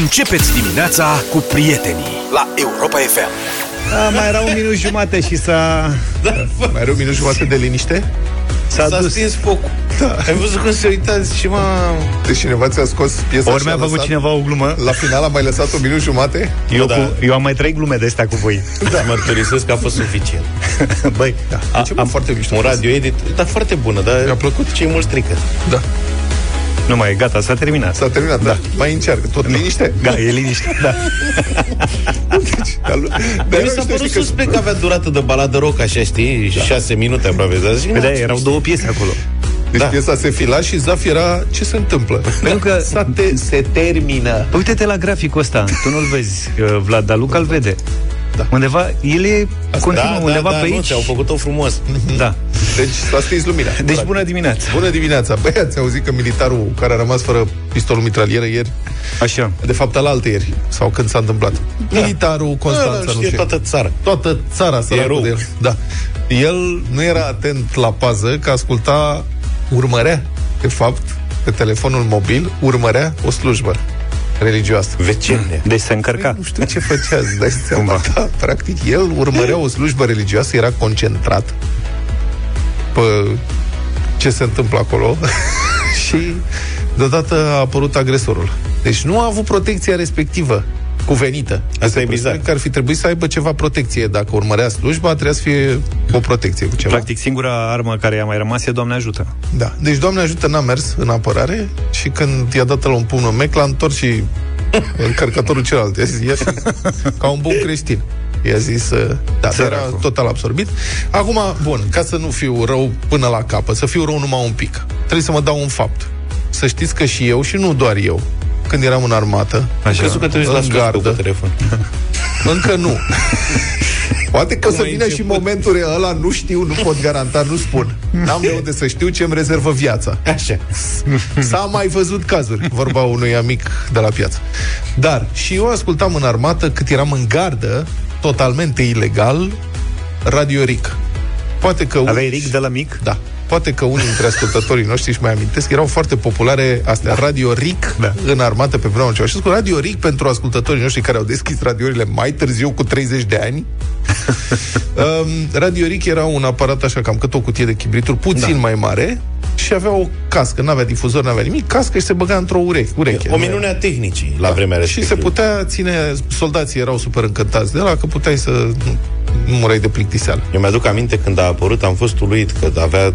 Începeți dimineața cu prietenii la Europa FM. A, mai era un minut jumate și s-a... Da, mai era un minut jumate de liniște? S-a, S-a dus. stins focul. Da. Ai văzut când se uita și m-a... Deci cineva ți-a scos piesa Ori mi-a făcut cineva o glumă. La final a mai lăsat un minut jumate? Eu, da. cu, eu am mai trei glume de astea cu voi. Da. Mărturisesc că a fost suficient. Băi, da. A, deci am foarte mișto. Un radio edit, dar foarte bună, dar mi-a plăcut. Cei mulți strică. Da. Nu mai e, gata, s-a terminat. S-a terminat, da. da. Mai încearcă. Tot nu. liniște? Da, e liniște, da. deci, dar mi s-a părut suspect că avea durată de baladă rock, așa, știi? Da. Șase minute aproape. Dar zic, păi da, erau două piese acolo. Deci da. piesa se fila și Zaf era ce se întâmplă. Pentru că se, te, se termină. Uite-te la graficul ăsta, tu nu-l vezi, Vlad, dar Luca îl vede. Da. Undeva, el e continuă da, undeva da, pe da, aici. Nu, au făcut-o frumos. Da. Deci s-a stins lumina. Deci bună dimineața. Bună dimineața. Băi, ați auzit că militarul care a rămas fără pistolul mitralieră ieri Așa. De fapt, al alte ieri. Sau când s-a întâmplat. Da. Militarul Constanța, da, da, nu știu. toată țara. Toată țara s-a de el. Da. El nu era atent la pază, că asculta, urmărea, de fapt, pe telefonul mobil, urmărea o slujbă religioasă. Vecine. Deci se încărca. Păi, nu știu ce făcea, dai seama. Da, practic, el urmărea o slujbă religioasă, era concentrat pe ce se întâmplă acolo și deodată a apărut agresorul. Deci nu a avut protecția respectivă cuvenită. Asta e bizar. Că ar fi trebuit să aibă ceva protecție. Dacă urmărea slujba, trebuia să fie o protecție cu ceva. Practic, singura armă care i-a mai rămas e Doamne ajută. Da. Deci Doamne ajută n-a mers în apărare și când i-a dat la un pumn în mec, l-a întors și încărcătorul celălalt. I-a zis, ca un bun creștin. I-a zis, uh, da, era total absorbit. Acum, bun, ca să nu fiu rău până la capăt, să fiu rău numai un pic, trebuie să mă dau un fapt. Să știți că și eu, și nu doar eu, când eram în armată, Așa. crezut că trebuie în gardă. telefon. Încă nu. Poate că o să vină și momentul ăla, nu știu, nu pot garanta, nu spun. N-am de unde să știu ce îmi rezervă viața. Așa. S-a mai văzut cazuri, vorba unui amic de la piață. Dar și eu ascultam în armată cât eram în gardă, totalmente ilegal, Radio Ric. Poate că... Aveai Ric de la mic? Da. Poate că unii dintre ascultătorii noștri își mai amintesc, erau foarte populare astea, Radio RIC da. în armată pe vremea ceva. Și cu Radio RIC pentru ascultătorii noștri care au deschis radiourile mai târziu cu 30 de ani. um, Radio RIC era un aparat așa cam cât o cutie de chibrituri, puțin da. mai mare, și avea o cască, nu avea difuzor, nu avea nimic, cască și se băga într-o ureche. ureche o minune a tehnicii la da. vremea respectivă. Și se putea ține, soldații erau super încântați de la că puteai să nu murai de plictiseală. Eu mi-aduc aminte când a apărut, am fost uluit că avea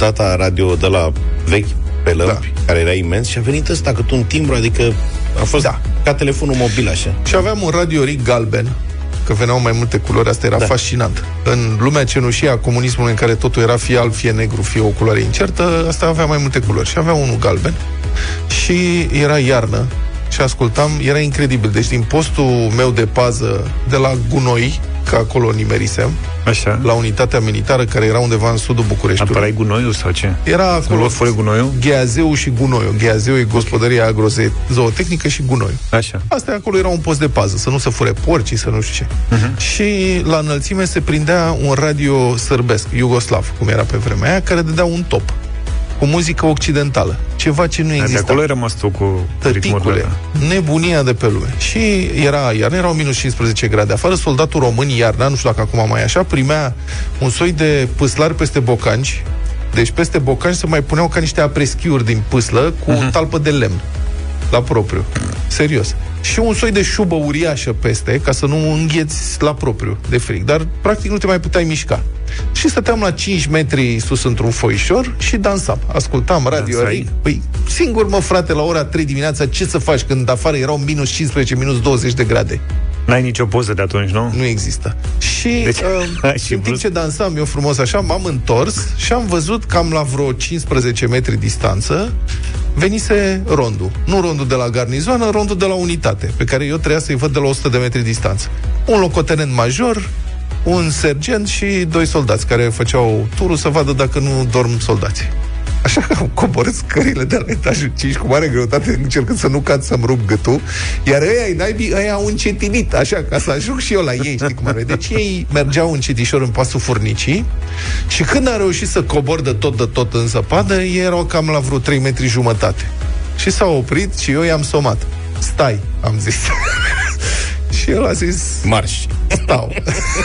tata radio de la vechi pe lămpi, da. care era imens și a venit ăsta cât un timbru, adică a fost da. ca telefonul mobil așa. Și aveam un radio rig galben, că veneau mai multe culori, asta era da. fascinant. În lumea cenușie a comunismului în care totul era fie alb, fie negru, fie o culoare incertă, asta avea mai multe culori. Și avea unul galben și era iarnă și ascultam, era incredibil. Deci din postul meu de pază de la Gunoi, că acolo nimerisem, Așa. la unitatea militară care era undeva în sudul Bucureștiului. Apărai gunoiul sau ce? Era acolo fără gunoiul? Gheazeu și gunoiul. Gheazeu e gospodăria agrozootehnică și gunoiul. Așa. Asta acolo era un post de pază, să nu se fure porcii, să nu știu ce. Uh-huh. Și la înălțime se prindea un radio sărbesc, iugoslav, cum era pe vremea aia, care dădea un top cu muzică occidentală. Ceva ce nu exista. De acolo ai rămas tu cu Tăticule, nebunia de pe lume. Și era iarna, erau minus 15 grade afară, soldatul român iarna, nu știu dacă acum mai așa, primea un soi de păslari peste bocanci, deci peste bocanci se mai puneau ca niște apreschiuri din pâslă cu uh-huh. talpă de lemn la propriu. Serios. Și un soi de șubă uriașă peste, ca să nu îngheți la propriu de frig. Dar, practic, nu te mai puteai mișca. Și stăteam la 5 metri sus într-un foișor și dansam. Ascultam radio. Păi, singur, mă, frate, la ora 3 dimineața, ce să faci când afară erau minus 15, minus 20 de grade? N-ai nicio poză de atunci, nu? Nu există. Și, deci, uh, și în timp ce dansam eu frumos așa, m-am întors și am văzut cam la vreo 15 metri distanță venise rondul. Nu rondul de la garnizoană, rondul de la unitate, pe care eu trebuia să-i văd de la 100 de metri distanță. Un locotenent major, un sergent și doi soldați care făceau turul să vadă dacă nu dorm soldații. Așa că am coborât scările de la etajul 5 cu mare greutate, încercând să nu cad să-mi rup gâtul, iar ei, naibii, ei au încetinit, așa, ca să ajung și eu la ei, știi cum ar Deci ei mergeau încetișor în pasul furnicii și când a reușit să cobor de tot de tot în zăpadă, ei erau cam la vreo 3 metri jumătate. Și s-au oprit și eu i-am somat. Stai, am zis. și el a zis... Marș. Stau.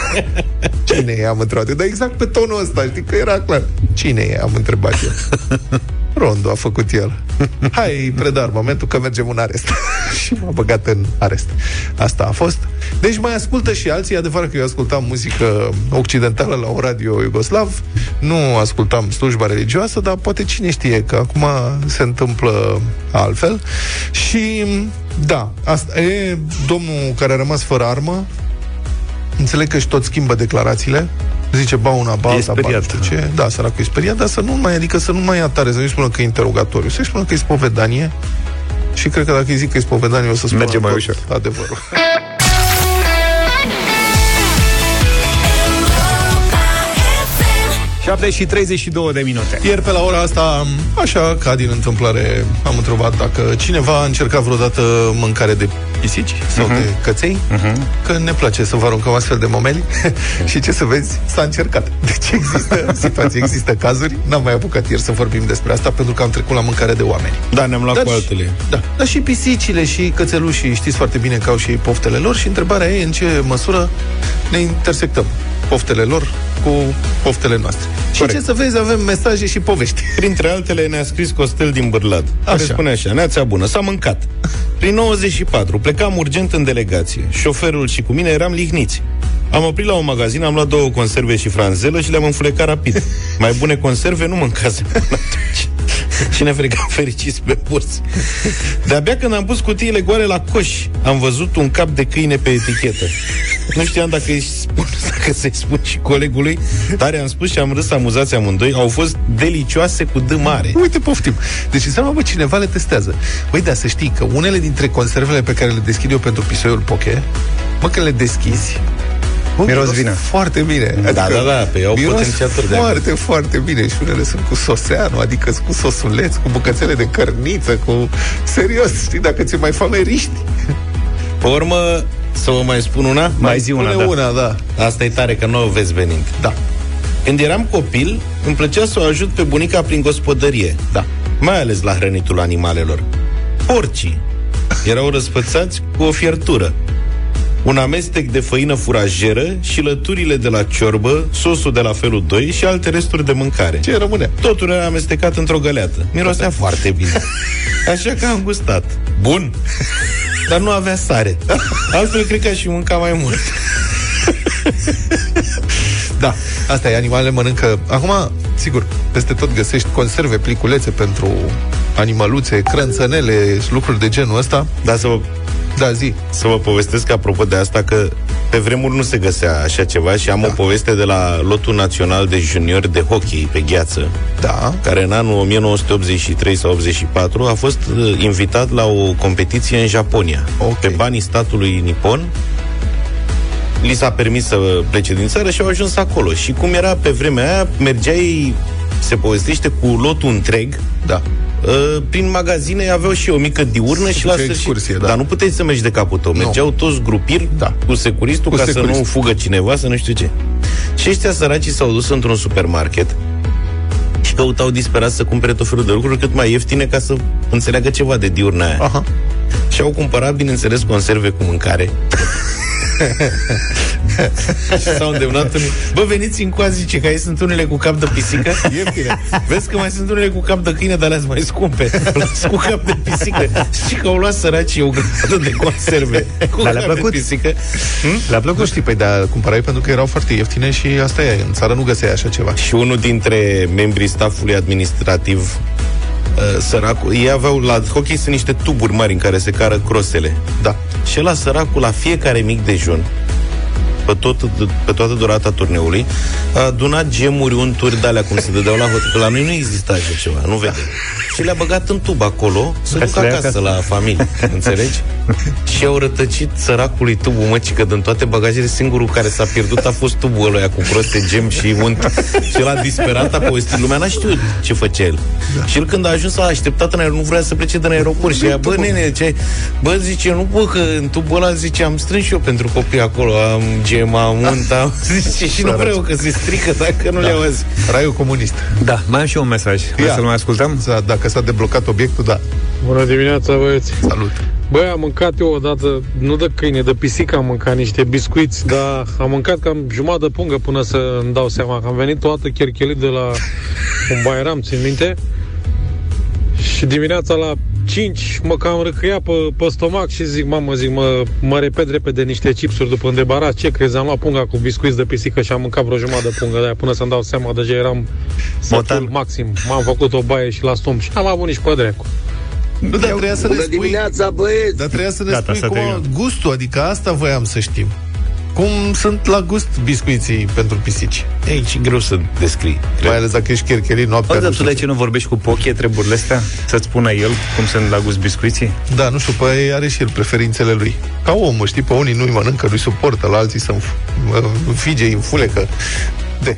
Cine e, am întrebat. Dar exact pe tonul ăsta, știi, că era clar. Cine e, am întrebat eu. Rondo a făcut el. Hai, predar, momentul că mergem în arest. și m-a băgat în arest. Asta a fost. Deci mai ascultă și alții. E adevărat că eu ascultam muzică occidentală la un radio iugoslav. Nu ascultam slujba religioasă, dar poate cine știe că acum se întâmplă altfel. Și da, asta e domnul care a rămas fără armă. Înțeleg că și tot schimbă declarațiile zice ba una, ba alta, ba ce. Da, săracul e speriat, dar să nu mai, adică să nu mai ia tare, să nu spună că e interogatoriu, să-i spună că e spovedanie și cred că dacă îi zic că e spovedanie, o să spună Merge mai ușor. adevărul. 7 și 32 de minute. Ieri pe la ora asta, așa ca din întâmplare, am întrebat dacă cineva a încercat vreodată mâncare de pisici sau uh-huh. de căței, uh-huh. că ne place să vă aruncăm astfel de momeli și ce să vezi, s-a încercat. Deci există situații, există cazuri, n-am mai apucat ieri să vorbim despre asta pentru că am trecut la mâncare de oameni. Da, ne-am luat dar cu altele. Da, dar și pisicile și cățelușii știți foarte bine că au și poftele lor și întrebarea e în ce măsură ne intersectăm poftele lor cu poftele noastre. Corect. Și ce să vezi, avem mesaje și povești. Printre altele ne-a scris Costel din Bârlad, care așa. spune așa, neața bună, s-a mâncat. Prin 94, plecam urgent în delegație. Șoferul și cu mine eram lihniți. Am oprit la un magazin, am luat două conserve și franzelă și le-am înfulecat rapid. Mai bune conserve nu mâncasem până atunci. și ne frecam fericiți pe burți. De-abia când am pus cutiile goale la coș, am văzut un cap de câine pe etichetă. Nu știam dacă îi spun, dacă să-i spun și colegului, dar am spus și am râs amuzați amândoi. Au fost delicioase cu D mare. Uite, poftim. Deci înseamnă, bă, cineva le testează. Băi, da, să știi că unele dintre conservele pe care le deschid eu pentru pisoiul poche, mă, când le deschizi, Bă, miros vină. Foarte bine. Adică da, da, da, pe au potențiatori de Foarte, de foarte bine. Și unele sunt cu soseanu, adică sunt cu sosuleț, cu bucățele de cărniță, cu... Serios, știi, dacă ți mai fameriști. Pe urmă, să vă mai spun una? Mai zi una, da. una, da. Asta e tare, că nu o vezi venind. Da. Când eram copil, îmi plăcea să o ajut pe bunica prin gospodărie. Da. Mai ales la hrănitul animalelor. Porcii erau răspățați cu o fiertură un amestec de făină furajeră și lăturile de la ciorbă, sosul de la felul 2 și alte resturi de mâncare. Ce rămâne? Totul era amestecat într-o găleată. Mirosea foarte bine. Așa că am gustat. Bun. Dar nu avea sare. Altfel cred că aș fi mâncat mai mult. da, asta e, animalele mănâncă... Acum, sigur, peste tot găsești conserve, pliculețe pentru animăluțe, crânțănele, lucruri de genul ăsta. Da, să vă da, zi. Să vă povestesc apropo de asta că pe vremuri nu se găsea așa ceva și am da. o poveste de la lotul național de juniori de hockey pe gheață, da. care în anul 1983 sau 84 a fost uh, invitat la o competiție în Japonia. Okay. Pe banii statului nipon, li s-a permis să plece din țară și au ajuns acolo. Și cum era pe vremea aia, mergeai, se povestește, cu lotul întreg, da Uh, prin magazine aveau și o mică diurnă și la excursie, da. Dar nu puteai să mergi de capul tău. Mergeau toți grupiri da. cu securistul cu ca securist. să nu fugă cineva, să nu știu ce. Și ăștia săracii s-au dus într-un supermarket și căutau disperat să cumpere tot felul de lucruri cât mai ieftine ca să înțeleagă ceva de diurna aia. Aha. Și au cumpărat, bineînțeles, conserve cu mâncare. și s-au îndemnat unii. Bă, veniți în coa, zice, că aici sunt unele cu cap de pisică. Ieftine. Vezi că mai sunt unele cu cap de câine, dar alea mai scumpe. cu cap de pisică. Și că au luat săracii o grămadă de conserve. Cu dar le-a plăcut. Pisică. Hmm? Le-a plăcut, știi, păi, dar cumpărai pentru că erau foarte ieftine și asta e. În țară nu găseai așa ceva. Și unul dintre membrii staffului administrativ uh, săracul, ei aveau, la hockey sunt niște tuburi mari în care se cară crosele. Da. Și la săracul, la fiecare mic dejun, pe, tot, pe toată durata turneului, a adunat gemuri, unturi de alea cum se dădeau la hotel. La noi nu exista așa ceva, nu vede. Și le-a băgat în tub acolo să ducă acasă, acasă la familie, înțelegi? și au rătăcit săracului tubul măci, că din toate bagajele singurul care s-a pierdut a fost tubul ăla cu proste gem și unt. și el a disperat, a povestit. Lumea n-a știut ce făcea el. Da. Și el când a ajuns a așteptat în aeroport, nu vrea să plece din aeroport și ea, bă, nene, ce, bă, zice, nu pot că în tubul ăla, zice, am strâns și eu pentru copii acolo, am gem, am unt, am, zice, și nu vreau că se strică dacă nu da. le auzi. Raiul comunist. Da, mai am și un mesaj. Ia. Să-l mai ascultăm? Dacă s-a deblocat obiectul, da. Bună dimineața, băieți! Salut! Băi, am mâncat eu odată, nu de câine, de pisică am mâncat niște biscuiți, dar am mâncat cam jumătate de pungă până să îmi dau seama că am venit toată cherchelit de la un bairam, țin minte. Și dimineața la 5 mă cam răcăia pe, pe stomac și zic, mamă, zic, mă, mă repet repede niște chipsuri după îndebarat. Ce crezi? Am luat punga cu biscuiți de pisică și am mâncat vreo jumătate de pungă de aia până să-mi dau seama, deja eram sătul maxim. M-am făcut o baie și la stomp și am avut nici pe dracu. Nu, dar trebuia să ne spui... dimineața, băieți! Dar trebuia să ne Gata, spui s-a cum terminat. gustul, adică asta voiam să știm. Cum sunt la gust biscuiții pentru pisici? Aici e greu să descrii. Mai ales dacă ești cherchelit noaptea. Bă, dar nu tu știu de ce nu vorbești cu Poche treburile astea? Să-ți spună el cum sunt la gust biscuiții? Da, nu știu, pe are și el preferințele lui. Ca om, știi, pe unii nu-i mănâncă, nu-i suportă, la alții să înfige, înfulecă. De.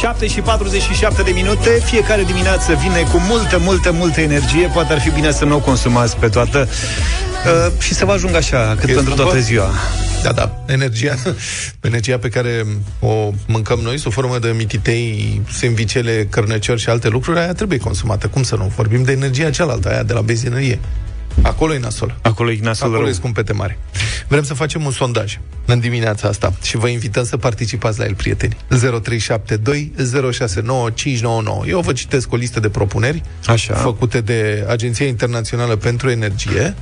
7 și 47 de minute, fiecare dimineață vine cu multă, multă, multă energie, poate ar fi bine să nu o consumați pe toată uh, și să vă ajungă așa, cât E pentru scumpă? toată ziua. Da, da, energia, energia pe care o mâncăm noi sub formă de mititei, sandvicele, cărnăciori și alte lucruri, aia trebuie consumată. Cum să nu? Vorbim de energia cealaltă, aia de la benzinărie. Acolo e nasol. Acolo e nasul Acolo rău. e scumpete mare. Vrem să facem un sondaj în dimineața asta și vă invităm să participați la el, prieteni. 0372 069599. Eu vă citesc o listă de propuneri Așa. făcute de Agenția Internațională pentru Energie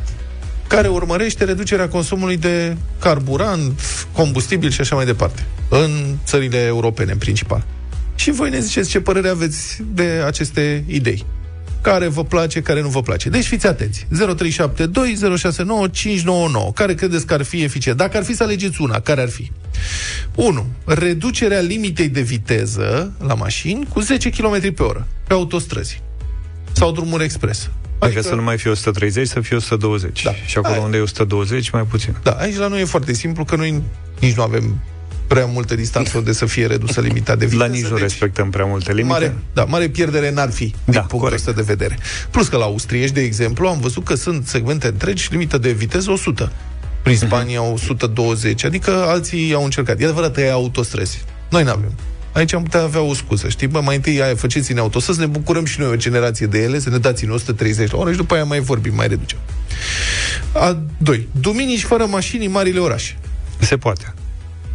care urmărește reducerea consumului de carburant, combustibil și așa mai departe, în țările europene, în principal. Și voi ne ziceți ce părere aveți de aceste idei. Care vă place, care nu vă place. Deci fiți atenți. 0372 069 599. Care credeți că ar fi eficient? Dacă ar fi să alegeți una, care ar fi? 1. Reducerea limitei de viteză la mașini cu 10 km pe oră pe autostrăzi sau drumuri expres. Adică să nu mai fie 130, să fie 120. Da. Și acolo Aia. unde e 120, mai puțin. Da, aici la noi e foarte simplu, că noi nici nu avem prea multă distanță unde să fie redusă limita de viteză. La nici nu deci respectăm prea multe limite. Mare, da, mare pierdere n-ar fi, din Da, punctul corect. ăsta de vedere. Plus că la austrieci, de exemplu, am văzut că sunt segmente întregi, limită de viteză 100. Prin Mhm. Spania 120, adică alții au încercat. E adevărat, e autostrăzi. Noi nu avem. Aici am putea avea o scuză, știi? Bă, mai întâi aia faceți-ne autostrăzi, ne bucurăm și noi o generație de ele, să ne dați în 130 la oră și după aia mai vorbim, mai reducem. A doi, duminici fără mașini în marile orașe. Se poate.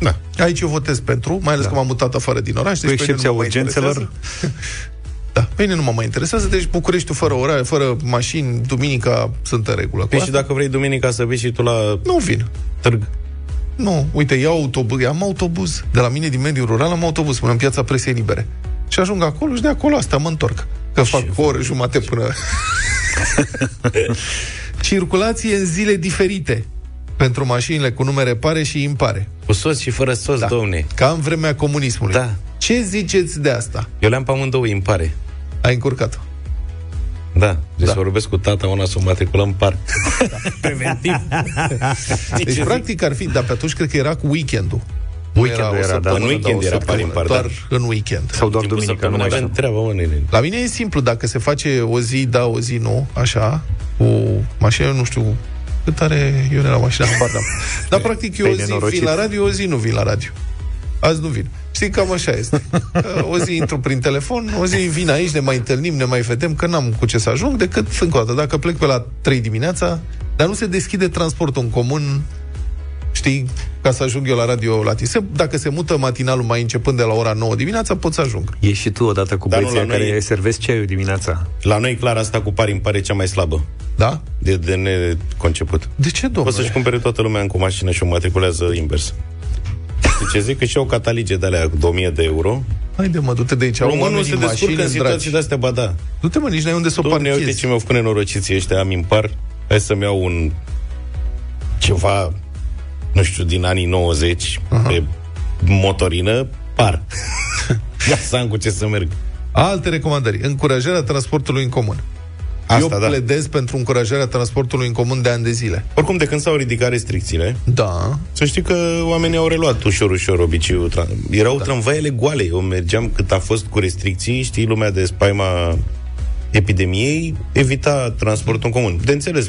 Da. Aici eu votez pentru, mai ales da. că m-am mutat afară din oraș. Cu deci pe mine excepția nu mă mai urgențelor. interesează. Da, pe mine nu mă mai interesează, deci Bucureștiul fără ora, fără mașini, duminica sunt în regulă. Cu Păi și asta. dacă vrei duminica să vii și tu la Nu vin. târg, Nu, uite, iau autobuz, am autobuz. De la mine din mediul rural am autobuz până în piața presei libere. Și ajung acolo și de acolo asta mă întorc. Că fac o oră jumate până... Circulație în zile diferite pentru mașinile cu numere pare și impare. cu sos și fără sos, da. domne. Ca în vremea comunismului. Da. Ce ziceți de asta? Eu le-am pe amândouă, îmi pare. Ai încurcat-o. Da, deci Da. da. vorbesc cu tata, una să o matriculăm în parc. Preventiv. Deci, practic, ar fi, dar pe atunci cred că era cu weekendul. Nu Weekendul o era, da. săptămână, În weekend o era săptămână, pari impar, Doar da. în weekend. Sau doar Timpul duminica, nu mai săptămânii știu. avem treabă, mă, nene. La mine e simplu, dacă se face o zi da, o zi nu, așa, cu mașină, nu știu cât are Ione la mașină, habar n-am. Dar practic eu o Pe zi nenorocit. vin la radio, o zi nu vin la radio. Azi nu vin. Știi, cam așa este. O zi intru prin telefon, o zi vin aici, ne mai întâlnim, ne mai vedem, că n-am cu ce să ajung, decât, încă o dată, dacă plec pe la 3 dimineața, dar nu se deschide transportul în comun, știi, ca să ajung eu la radio la tine. Dacă se mută matinalul mai începând de la ora 9 dimineața, pot să ajung. E și tu odată cu Dar nu, băieții la care noi- servesc ceaiul dimineața. La noi, clar, asta cu pari îmi pare cea mai slabă. Da? De, de neconceput. De ce, domnule? Poți să-și cumpere toată lumea încă o mașină și o matriculează invers. Știi ce zic? Că și au catalige de alea cu 1000 de euro. Haide mă, du-te de aici. Au Românul oamenii se descurcă mașini în în situații dragi. de astea, ba da. Du-te mă, nici n-ai unde să o Dom'le, uite parchezi. ce mi-au făcut nenorociții ăștia, am impar. Hai să-mi iau un ceva, nu știu, din anii 90, uh-huh. pe motorină, par. Ia să am cu ce să merg. Alte recomandări. Încurajarea transportului în comun. Asta, Eu da. pledez pentru încurajarea transportului în comun de ani de zile. Oricum, de când s-au ridicat restricțiile, Da. să știi că oamenii au reluat ușor, ușor obiceiul. Tra- Erau da. tramvaiele goale. Eu mergeam cât a fost cu restricții, știi, lumea de spaima epidemiei evita transportul în comun. De înțeles.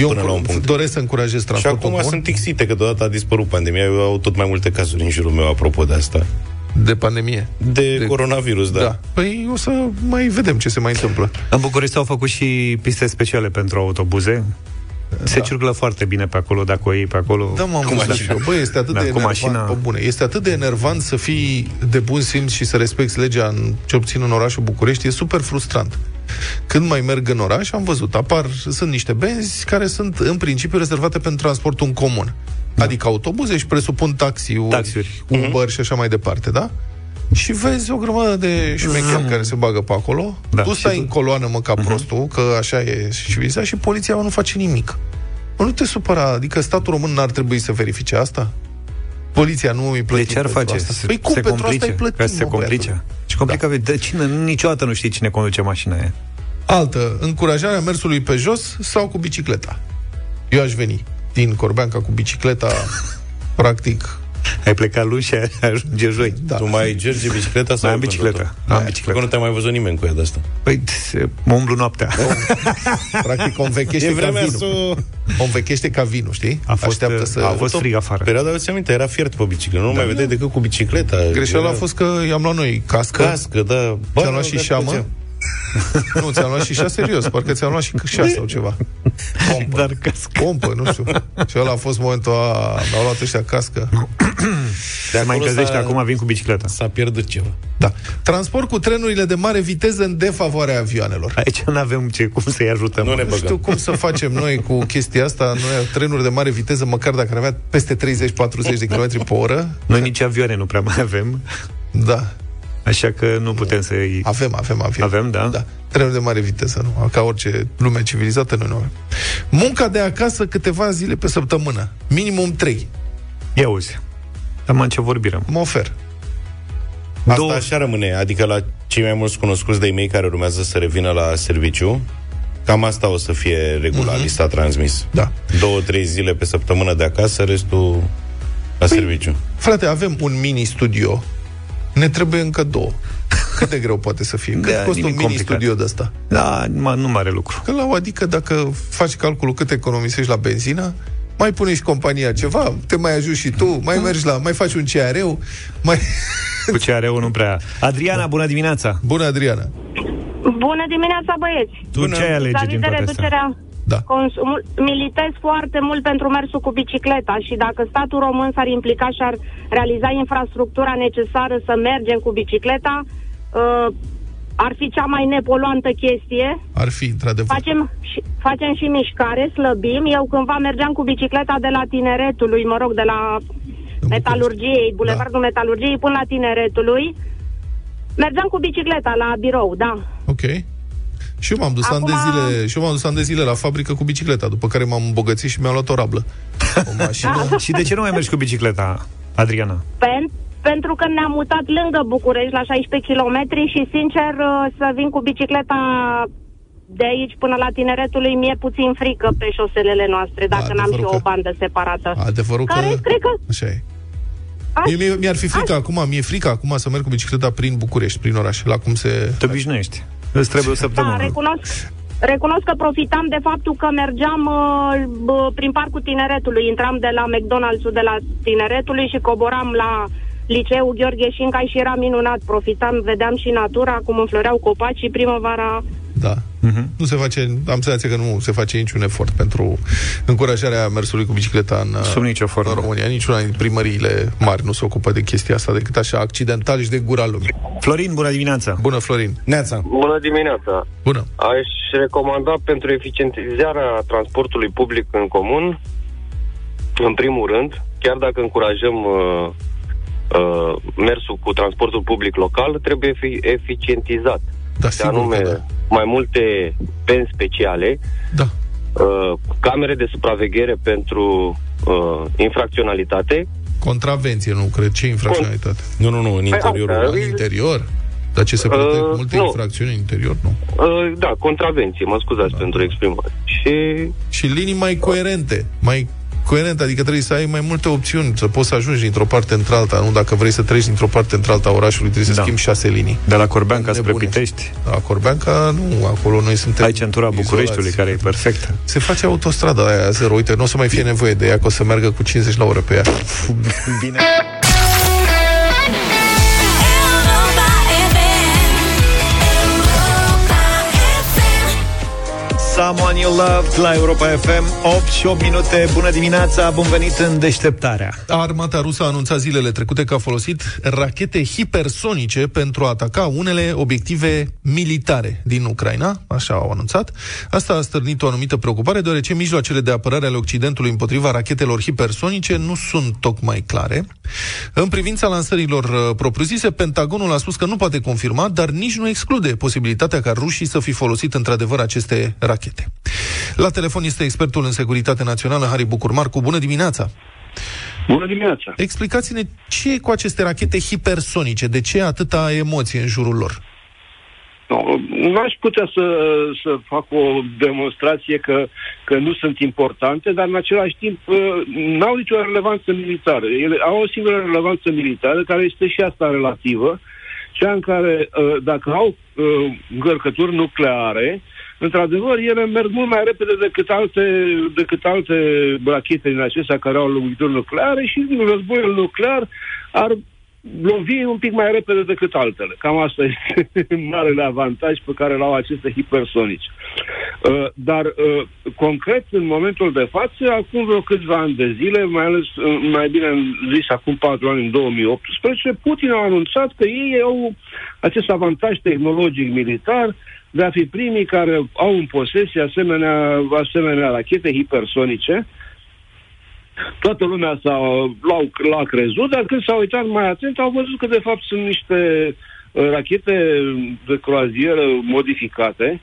Eu Până la un punct. doresc să încurajez Și transportul acum în comun. sunt tixite, că deodată a dispărut pandemia. Eu au tot mai multe cazuri în jurul meu apropo de asta. De pandemie. De, de coronavirus, da. da. Păi o să mai vedem ce se mai întâmplă. În București s-au făcut și piste speciale pentru autobuze. Se da. circulă foarte bine pe acolo, dacă o iei pe acolo. Da, mă, cu mașina. Băi, este atât da, de enervant, mașina... pe bune, este atât de enervant să fii de bun simț și să respecti legea, în, cel puțin în orașul București, e super frustrant. Când mai merg în oraș, am văzut, apar, sunt niște benzi care sunt în principiu rezervate pentru transportul în comun. Da. Adică autobuze și presupun taxiuri, taxiuri. Uber uh-huh. și așa mai departe, da? Și vezi o grămadă de șmecheri mm. care se bagă pe acolo. Da, tu stai tu... în coloană, mă, ca uh-huh. prostul, că așa e civilizat, și poliția nu face nimic. Mă, nu te supăra, adică statul român n-ar trebui să verifice asta? Poliția nu îi plătit De ce ar face? Asta. Se, păi cum, se pentru complice, asta plătit, ca să se complice. Și complică, da. de cine, niciodată nu știi cine conduce mașina aia. Altă, încurajarea mersului pe jos sau cu bicicleta. Eu aș veni din Corbeanca cu bicicleta, practic, ai plecat luni și ajunge joi. Da. Tu mai gergi bicicleta sau am bicicleta? Am bicicleta. nu te-a mai văzut nimeni cu ea de asta. Păi, mă umblu noaptea. Practic, o învechește ca vinul. Să... O învechește ca vinul, știi? A fost, Așteaptă să... a fost frig afară. Perioada, ți aminte, era fiert pe bicicletă. Nu da, mai vedeai decât cu bicicleta. Greșeala era... a fost că i-am luat noi cască. Cască, da. Ți-am luat și șeamă. nu, ți-am luat și șase serios, parcă ți-am luat și șase sau ceva. Pompă. Dar cască. Pompă, nu știu. Și ăla a fost momentul a... Mi-au luat ăștia cască. De mai încălzește acum, vin cu bicicleta. S-a pierdut ceva. Da. Transport cu trenurile de mare viteză în defavoarea avioanelor. Aici nu avem ce, cum să-i ajutăm. Nu, ne nu știu cum să facem noi cu chestia asta. Noi trenuri de mare viteză, măcar dacă ar avea peste 30-40 de km pe oră. Noi nici avioane nu prea mai avem. Da. Așa că nu putem să Avem, avem avion. Avem, da? Da. Trenuri de mare viteză, nu. Ca orice lume civilizată, noi nu avem. Munca de acasă câteva zile pe săptămână. Minimum 3. Ia uzi. Am ce vorbire. Mă ofer. Asta Două... așa rămâne, adică la cei mai mulți cunoscuți de mei care urmează să revină la serviciu, cam asta o să fie regula, mm-hmm. lista transmis. Da. Două, trei zile pe săptămână de acasă, restul la păi, serviciu. Frate, avem un mini-studio ne trebuie încă două. Cât de greu poate să fie? Cât da, costă un mini-studio de ăsta? Da, nu mare lucru. Că la o adică dacă faci calculul cât economisești la benzină, mai pune și compania ceva, te mai ajuți și tu, mai mergi la, mai faci un CRU, mai... Cu CRU nu prea. Adriana, bună dimineața! Bună, Adriana! Bună dimineața, băieți! Tu ce ai alege din toate reducerea, da. consumul, militez foarte mult pentru mersul cu bicicleta și dacă statul român s-ar implica și ar realiza infrastructura necesară să mergem cu bicicleta, uh, ar fi cea mai nepoluantă chestie. Ar fi, într-adevăr. Facem și, facem și mișcare, slăbim. Eu cândva mergeam cu bicicleta de la tineretului, mă rog, de la metalurgiei, bulevardul da. metalurgiei până la tineretului. Mergeam cu bicicleta la birou, da. Ok. Și eu m-am dus Acum... ani de zile, și eu m-am dus ani de zile la fabrică cu bicicleta, după care m-am îmbogățit și mi-am luat o rablă. O mașină. și de ce nu mai mergi cu bicicleta, Adriana? Pen- pentru că ne-am mutat lângă București, la 16 km și, sincer, uh, să vin cu bicicleta de aici până la tineretului mi-e puțin frică pe șoselele noastre, dacă n-am și o bandă separată. Adevărul care, că... cred că... Așa e. Mie, mi-ar fi frică Aș... acum, mi-e frică acum să merg cu bicicleta prin București, prin oraș, la cum se... Te obișnuiești. Îți trebuie o săptămână. Da, recunosc, recunosc că profitam de faptul că mergeam uh, prin parcul tineretului. Intram de la McDonald's-ul de la tineretului și coboram la liceul Gheorghe Șinca și era minunat. Profitam, vedeam și natura, cum înfloreau copaci și primăvara da. Uh-huh. Nu se face, am senzația că nu se face niciun efort pentru încurajarea mersului cu bicicleta în, Sub nicio formă. în România. Niciuna din primăriile mari nu se ocupă de chestia asta decât așa accidental și de gura lumii. Florin, bună dimineața! Bună, Florin! Neața! Bună dimineața! Bună! Aș recomanda pentru eficientizarea transportului public în comun, în primul rând, chiar dacă încurajăm uh, uh, mersul cu transportul public local, trebuie fi eficientizat. Da, sigur anume, da. mai multe pen speciale, da. uh, camere de supraveghere pentru uh, infracționalitate. Contravenție, nu cred. Ce infracționalitate? Con- nu, nu, nu, în păi, interiorul. În interior? Dar ce se plătesc uh, multe nu. infracțiuni în interior, nu? Uh, da, contravenție, mă scuzați da. pentru exprimare. Și... și linii mai coerente, mai coerent, adică trebuie să ai mai multe opțiuni, să poți să ajungi dintr-o parte într-alta, nu dacă vrei să treci dintr-o parte într-alta a orașului, trebuie să da. schimbi șase linii. De la Corbeanca spre Pitești? La Corbeanca, nu, acolo noi suntem Ai centura Bucureștiului, care e perfectă. Se face autostrada aia zero, uite, nu o să mai fie nevoie de ea, că o să meargă cu 50 la oră pe ea. Bine. Someone You Loved la Europa FM 8 și 8 minute, bună dimineața, bun venit în deșteptarea Armata rusă a anunțat zilele trecute că a folosit rachete hipersonice pentru a ataca unele obiective militare din Ucraina, așa au anunțat. Asta a stârnit o anumită preocupare, deoarece mijloacele de apărare ale Occidentului împotriva rachetelor hipersonice nu sunt tocmai clare. În privința lansărilor uh, propriu-zise, Pentagonul a spus că nu poate confirma, dar nici nu exclude posibilitatea ca rușii să fi folosit într-adevăr aceste rachete. La telefon este expertul în securitate națională, Harry Bucurmarcu. Bună dimineața! Bună dimineața! Explicați-ne ce e cu aceste rachete hipersonice, de ce atâta emoție în jurul lor? No, n-aș putea să, să fac o demonstrație că, că nu sunt importante, dar în același timp uh, n-au nicio relevanță militară. Ele au o singură relevanță militară, care este și asta relativă, cea în care, uh, dacă au uh, încărcături nucleare, într-adevăr, ele merg mult mai repede decât alte, decât alte rachete din acestea care au lovituri nucleare și războiul nuclear ar lovi un pic mai repede decât altele. Cam asta este marele avantaj pe care l-au aceste hipersonici. Uh, dar, uh, concret, în momentul de față, acum vreo câțiva ani de zile, mai ales, uh, mai bine zis, acum patru ani, în 2018, Putin a anunțat că ei au acest avantaj tehnologic militar de a fi primii care au în posesie asemenea, asemenea rachete hipersonice, toată lumea s-a, l-a, l-a crezut, dar când s-a uitat mai atent, au văzut că de fapt sunt niște uh, rachete de croazieră modificate,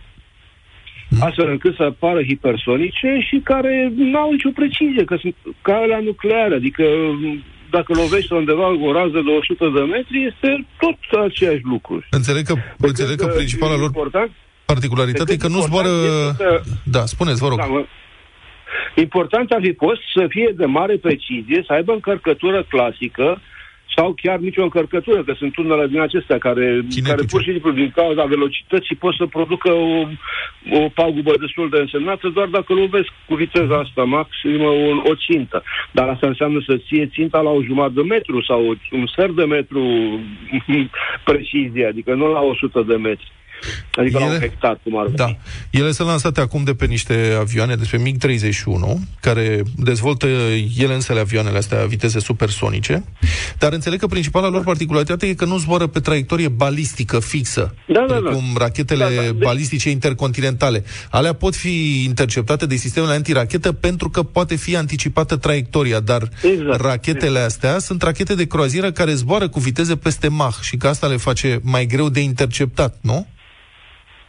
mm. astfel încât să apară hipersonice și care nu au nicio precizie, că sunt ca la nucleare, adică dacă lovești undeva o rază de 100 de metri, este tot același lucru. Înțeleg că, de înțeleg că principala lor important, particularitate e că nu zboară... Că... Da, spuneți, vă rog. Da, mă... Important ar fi fost să fie de mare precizie, să aibă încărcătură clasică sau chiar nicio încărcătură, că sunt unele din acestea care, care pur și simplu din cauza veloci,tății pot să producă o, o pagubă destul de însemnată doar dacă lovesc cu viteza asta maximă o, o țintă. Dar asta înseamnă să ție ținta la o jumătate de metru sau un sfert de metru precizie, adică nu la 100 de metri. Adică ele, la un hectar, cum ar Da. Ele sunt lansate acum de pe niște avioane, despre MiG-31, care dezvoltă ele însele avioanele astea viteze supersonice, dar înțeleg că principala lor particularitate e că nu zboară pe traiectorie balistică fixă, da, da, precum da. rachetele da, da. balistice intercontinentale. Alea pot fi interceptate de sistemele antirachetă pentru că poate fi anticipată traiectoria, dar exact. rachetele exact. astea sunt rachete de croazieră care zboară cu viteze peste Mach și că asta le face mai greu de interceptat, nu?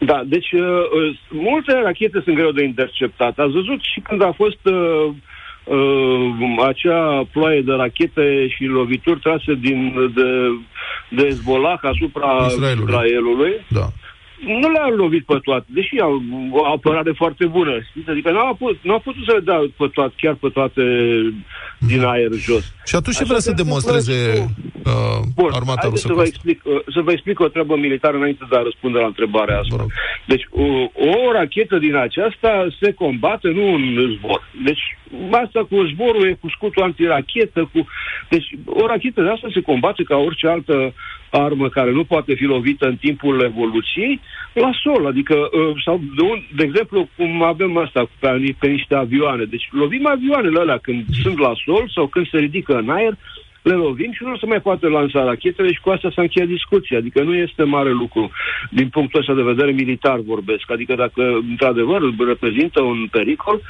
Da, deci uh, uh, multe rachete sunt greu de interceptat. Ați văzut și când a fost uh, uh, acea ploaie de rachete și lovituri trase din, de, de Hezbollah asupra Israelului. Israelului. Da nu le-a lovit pe toate, deși au o apărare foarte bună. Știți? Adică nu au, putut, nu au putut să le dea pe toate, chiar pe toate din mhm. aer jos. Și atunci ce vrea să demonstreze uh, Bun, armata rusă? Să vă, explic, uh, să vă explic o treabă militară înainte de a răspunde la întrebarea asta. Deci, o, o rachetă din aceasta se combate, nu în zbor. Deci, asta cu zborul e cu scutul antirachetă, cu... Deci, o rachetă de asta se combate ca orice altă armă care nu poate fi lovită în timpul evoluției, la sol. Adică, uh, sau de, un, de exemplu, cum avem asta pe, pe niște avioane. Deci lovim avioanele alea când sunt la sol sau când se ridică în aer, le lovim și nu se mai poate lansa rachetele și cu asta s-a încheiat discuția. Adică nu este mare lucru din punctul ăsta de vedere militar vorbesc. Adică dacă într-adevăr reprezintă un pericol,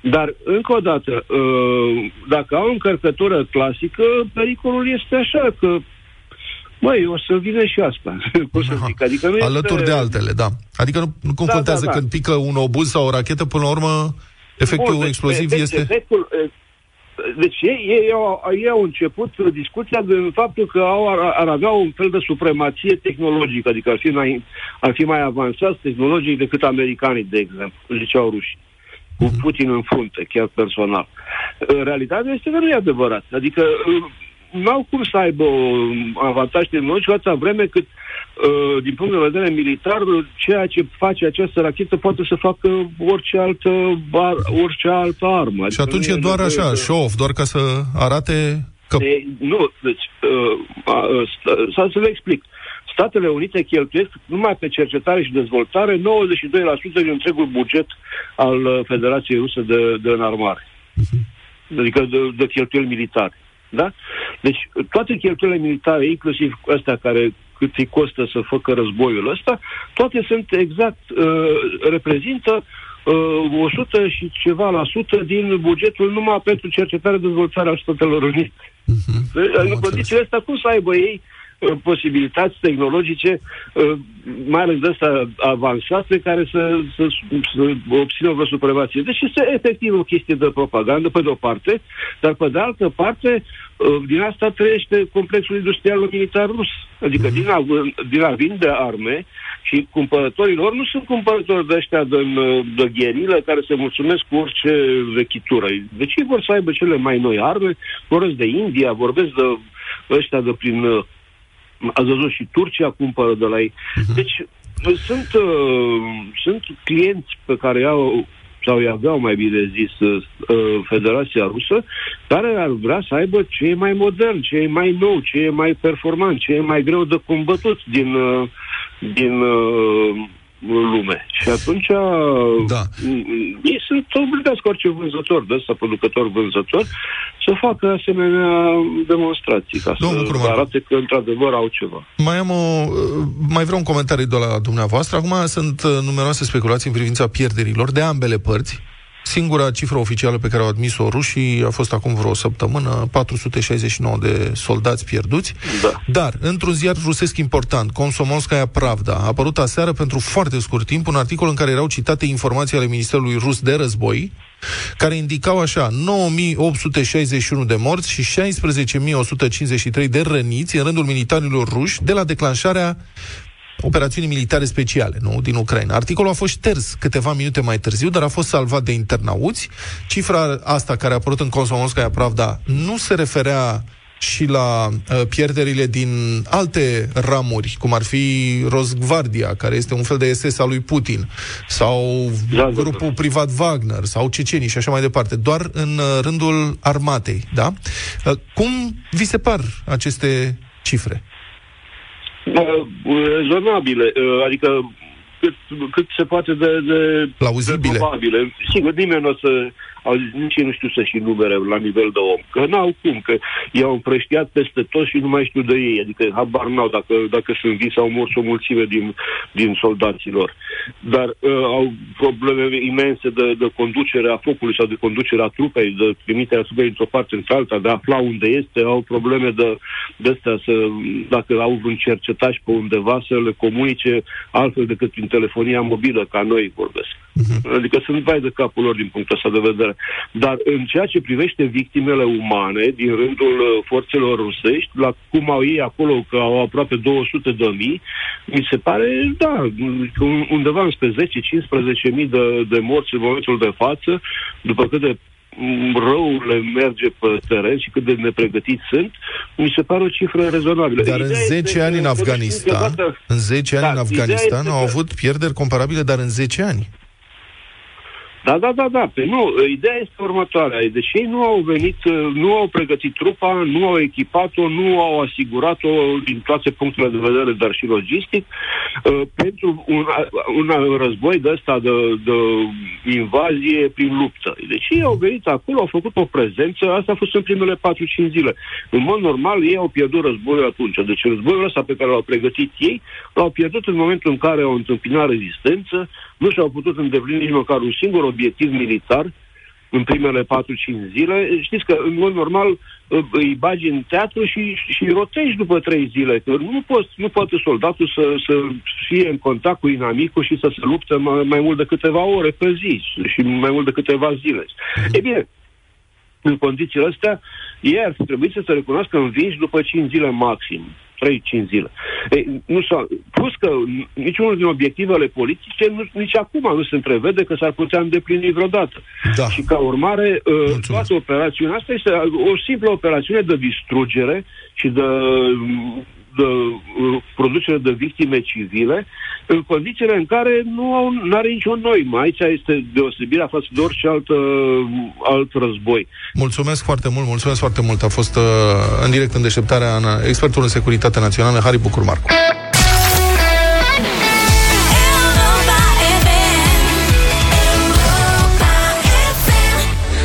dar, încă o dată, uh, dacă au încărcătură clasică, pericolul este așa, că Măi, o să vină și asta. Cum să zic? Adică nu Alături este... de altele, da. Adică nu, nu da, contează da, da, da. când pică un obuz sau o rachetă, până la urmă, efectul Bun, deci, exploziv efect, este... Efectul, deci ei, ei, au, ei au început discuția de faptul că au, ar, ar avea un fel de supremație tehnologică, adică ar fi mai, ar fi mai avansați tehnologic decât americanii, de exemplu, ziceau rușii cu mhm. Putin în frunte, chiar personal. Realitatea este că nu e adevărat. Adică n-au cum să aibă un avantaj tehnologic atâta vreme cât, uh, din punct de vedere militar, ceea ce face această rachetă poate să facă orice altă, bar, orice altă armă. Și atunci e doar așa, de... show-off, doar ca să arate că... De, nu, deci, uh, uh, să, să le explic. Statele Unite cheltuiesc numai pe cercetare și dezvoltare 92% din întregul buget al uh, Federației Rusă de, de înarmare. Adică de, de cheltuieli militare. Da? Deci toate cheltuielile militare, inclusiv astea care cât îi costă să facă războiul ăsta, toate sunt exact, uh, reprezintă uh, 100 și ceva la sută din bugetul numai pentru cercetare dezvoltare al Statelor Unite. Uh-huh. În condițiile astea, cum să aibă ei uh, posibilități tehnologice, uh, mai ales de astea avansate, care să, să, să obțină vreo supremație. Deci este efectiv o chestie de propagandă, pe de-o parte, dar pe de altă parte, uh, din asta trăiește complexul industrial militar rus. Adică din a, din a vinde arme și cumpărătorii lor nu sunt cumpărători de ăștia de, de gherilă care se mulțumesc cu orice vechitură. Deci ei vor să aibă cele mai noi arme, vorbesc de India, vorbesc de ăștia de prin... Ați văzut și Turcia cumpără de la ei. Deci sunt, uh, sunt clienți pe care au sau îi aveau, mai bine zis, uh, Federația Rusă, care ar vrea să aibă ce e mai modern, ce e mai nou, ce e mai performant, ce e mai greu de combătut din, uh, din uh, lume. Și atunci Da. ei sunt obligați cu orice vânzător de ăsta, producător vânzător, să facă asemenea demonstrații, ca Domnul să Curman. arate că într-adevăr au ceva. Mai am o, mai vreau un comentariu de la dumneavoastră. Acum sunt uh, numeroase speculații în privința pierderilor de ambele părți. Singura cifră oficială pe care au admis-o rușii a fost acum vreo săptămână, 469 de soldați pierduți. Da. Dar, într-un ziar rusesc important, Komsomolskaya Pravda, a apărut aseară pentru foarte scurt timp un articol în care erau citate informații ale Ministerului Rus de Război, care indicau așa 9861 de morți și 16153 de răniți în rândul militarilor ruși de la declanșarea operațiunii militare speciale, nu, din Ucraina. Articolul a fost șters câteva minute mai târziu, dar a fost salvat de internauți. Cifra asta care a apărut în Komsomolskaya Pravda nu se referea și la uh, pierderile din alte ramuri, cum ar fi Rosgvardia, care este un fel de SS al lui Putin, sau Da, da, grupul privat Wagner, sau cecenii și așa mai departe, doar în uh, rândul armatei, da? Uh, cum vi se par aceste cifre? Uh, rezonabile, uh, adică cât, cât se poate de, de, Plauzibile. de probabile. Sigur, nimeni nu o să au zis, nici ei nu știu să-și numere la nivel de om. Că n-au cum, că i-au împrăștiat peste tot și nu mai știu de ei. Adică habar n-au dacă, dacă sunt vii sau morți o mulțime din, din soldaților. Dar uh, au probleme imense de, de conducere a focului sau de conducere a trupei, de trimiterea trupei într-o parte într-alta, de a afla unde este, au probleme de, de astea, să, dacă au vreun cercetaș pe undeva, să le comunice altfel decât prin telefonia mobilă, ca noi vorbesc. Adică sunt vai de capul lor din punctul ăsta de vedere. Dar în ceea ce privește victimele umane din rândul uh, forțelor rusești, la cum au ei acolo, că au aproape 200 de mii, mi se pare, da, că un- undeva înspre 10-15 mii de, de morți în momentul de față, după cât de m, rău le merge pe teren și cât de nepregătiți sunt, mi se pare o cifră rezonabilă. Dar în Ideea este 10 că ani în trebuie să Afganistan, știm că în 10 ani Da, în ideea Afganistan este au că- avut pierderi comparabile, dar în 10 ani. Da, da, da, da. Pe nu, ideea este următoarea. Deci ei nu au venit, uh, nu au pregătit trupa, nu au echipat-o, nu au asigurat-o din toate punctele de vedere, dar și logistic, uh, pentru un, un război de ăsta de, de invazie prin luptă. Deci ei au venit acolo, au făcut o prezență, asta a fost în primele 4-5 zile. În mod normal, ei au pierdut războiul atunci. Deci războiul ăsta pe care l-au pregătit ei, l-au pierdut în momentul în care au întâmpinat rezistență, nu și-au putut îndeplini nici măcar un singur obiectiv militar în primele 4-5 zile. Știți că, în mod normal, îi bagi în teatru și, și rotești după 3 zile. Că nu, poți, nu poate soldatul să, să fie în contact cu inamicul și să se lupte mai, mai mult de câteva ore pe zi și mai mult de câteva zile. E bine, în condițiile astea, ei ar fi trebuit să se recunoască învinși după 5 zile maxim. 3-5 zile. Ei, nu s-a, plus că niciunul din obiectivele politice nu, nici acum nu se întrevede că s-ar putea îndeplini vreodată. Da. Și ca urmare, uh, Mulțumesc. toată operațiunea asta este o simplă operațiune de distrugere și de, de uh, producere de victime civile în condițiile în care nu au, are nicio noimă. Aici este deosebirea față de orice alt, alt război. Mulțumesc foarte mult, mulțumesc foarte mult. A fost uh, în direct în deșteptarea în, expertul în securitate națională, Harry Bucur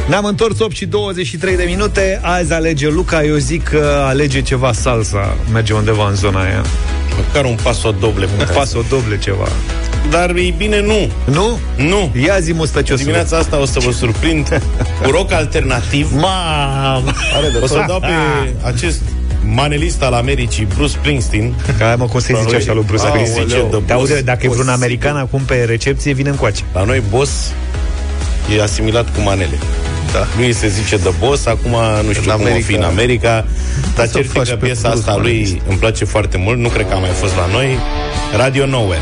Ne-am întors 8 și 23 de minute. Azi alege Luca, eu zic că alege ceva salsa. Merge undeva în zona aia. Măcar un paso doble Un paso doble ceva. Dar e bine, nu. Nu? Nu. Ia zi mustăciosul Dimineața asta o să vă surprind Cu rock alternativ. Mamă! O să dau pe acest manelist al Americii, Bruce Springsteen. Ca mă, cum se zice așa lui Bruce Springsteen? Te aude, dacă e vreun american acum pe recepție, vine încoace. La noi, boss e asimilat cu manele. Da. Lui se zice The Boss, acum nu știu în cum America. o fi în America, dar cert că piesa asta lui îmi place foarte mult, nu cred că a mai fost la noi, Radio Nowhere.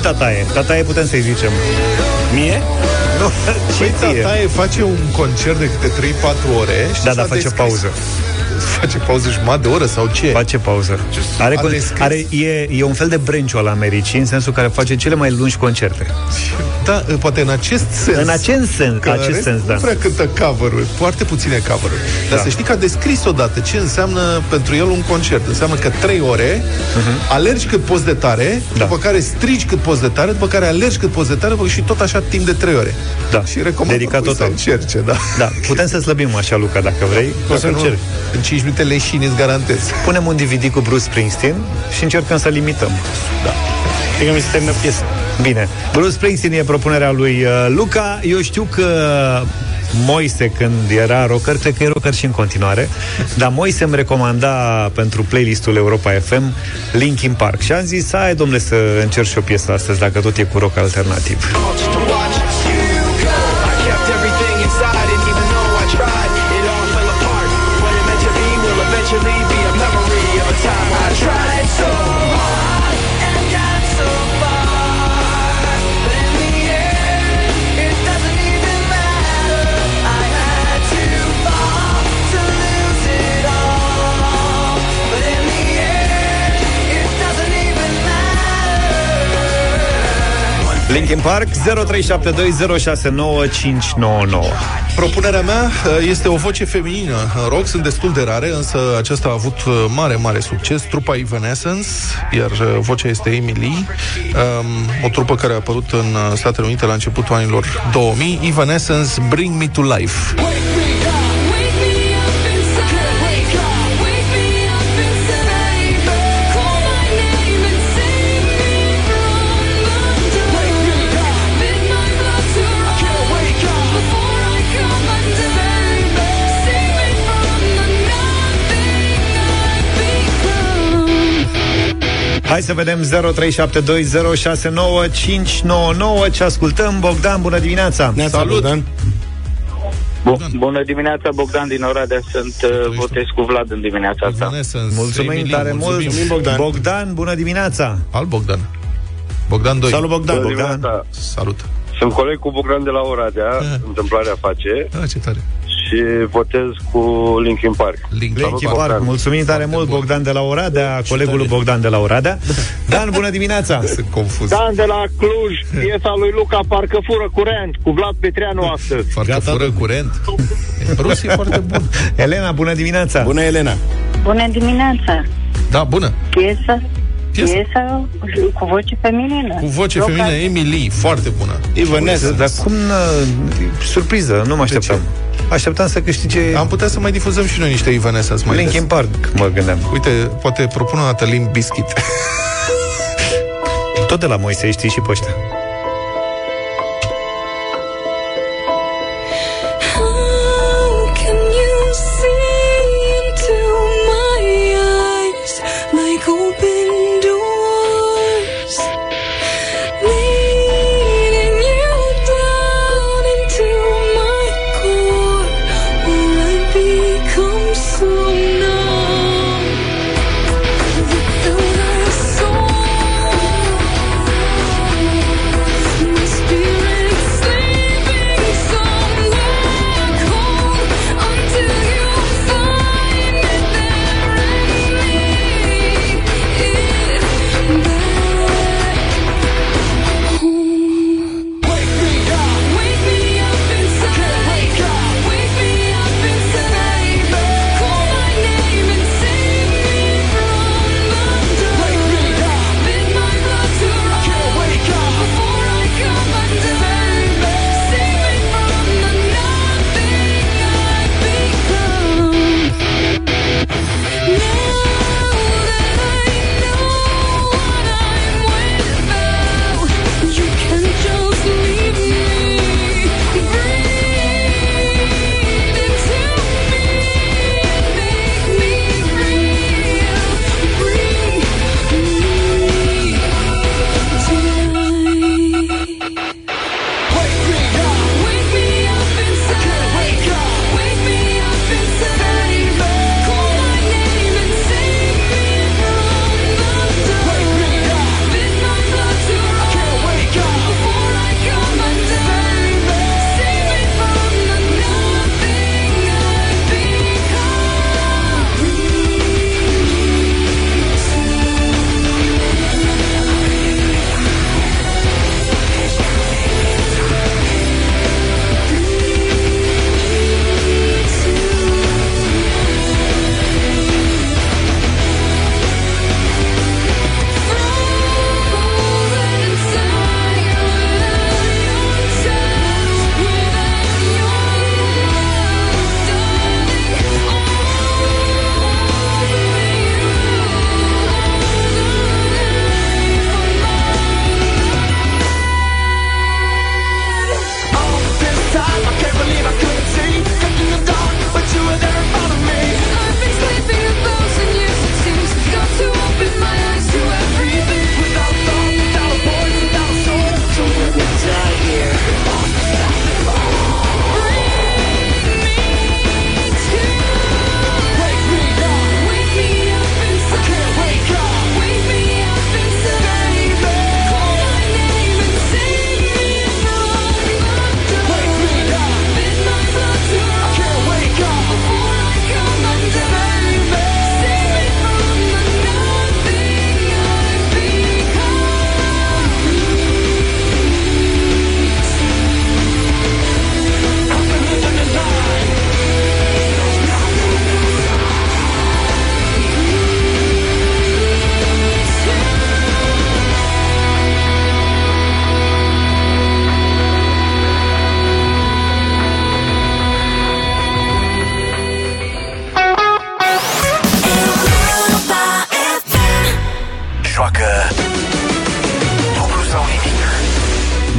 Tataie. Tataie putem să-i zicem. Mie? Nu, păi tataie face un concert de câte 3-4 ore și Da, da, face descris. pauză face pauză jumătate de oră sau ce? Face pauză. Are, are, e, e un fel de brenciu al Americii, în sensul care face cele mai lungi concerte. Da, poate în acest sens. În acest sens, că acest sens da. Nu prea cântă cover foarte puține cover Dar da. să știi că a descris odată ce înseamnă pentru el un concert. Înseamnă că trei ore uh-huh. alergi cât poți de tare, da. după care strigi cât poți de tare, după care alergi cât poți de tare și tot așa timp de trei ore. Da. Și recomand Dedicat total. să încerce, da. Da, putem să slăbim așa, Luca, dacă vrei. Poți să încerci. În 5 minute leșini îți garantez. Punem un DVD cu Bruce Springsteen și încercăm să limităm. Da. Cred că mi se termină piesa. Bine. Bruce Springsteen e propunerea lui uh, Luca. Eu știu că Moise când era rocker, cred că e rocker și în continuare, dar Moise îmi recomanda pentru playlistul Europa FM Linkin Park și am zis, hai domnule să încerc și o piesă astăzi, dacă tot e cu rock alternativ. Linkin Park 0372069599 Propunerea mea uh, este o voce feminină în rock, sunt destul de rare, însă aceasta a avut uh, mare, mare succes, trupa Evanescence, iar uh, vocea este Emily, um, o trupă care a apărut în Statele Unite la începutul anilor 2000, Evanescence Bring Me To Life. Hai să vedem 0372069599 ce ascultăm. Bogdan, bună dimineața! Ne Salut! Bogdan. Bogdan. Bună dimineața, Bogdan din Oradea. Sunt uh, votez cu Vlad în dimineața asta. Mulțumim tare mult. Mulțumim, Bogdan. Bogdan, bună dimineața. Al Bogdan. Bogdan 2. Salut, Bogdan. Bună Bogdan. Salut. Sunt coleg cu Bogdan de la Oradea. Ah. Întâmplarea face. Ah, ce tare și votez cu Linkin Park. Linkin, Linkin Park. Bogdan. Mulțumim tare mult, Bogdan de la Oradea, colegul lui Bogdan de la Oradea. Dan, bună dimineața! Sunt confuz. Dan de la Cluj, piesa lui Luca Parcă fură curent, cu Vlad Petreanu astăzi. Parcă Gata. fură curent? Rus e foarte bun. Elena, bună dimineața! Bună, Elena! Bună dimineața! Da, bună! Piesa piesă? Piesa cu voce feminină. Cu voce Local. feminină, Emily, foarte bună. Ivanesa, dar cum... Uh, surpriză, nu mă așteptam. Așteptam să câștige... Am putea să mai difuzăm și noi niște Ivanesa mai Linkin Park, mă gândeam. Uite, poate propun o dată Limp Biscuit. Tot de la Moise, știi și pe ăștia.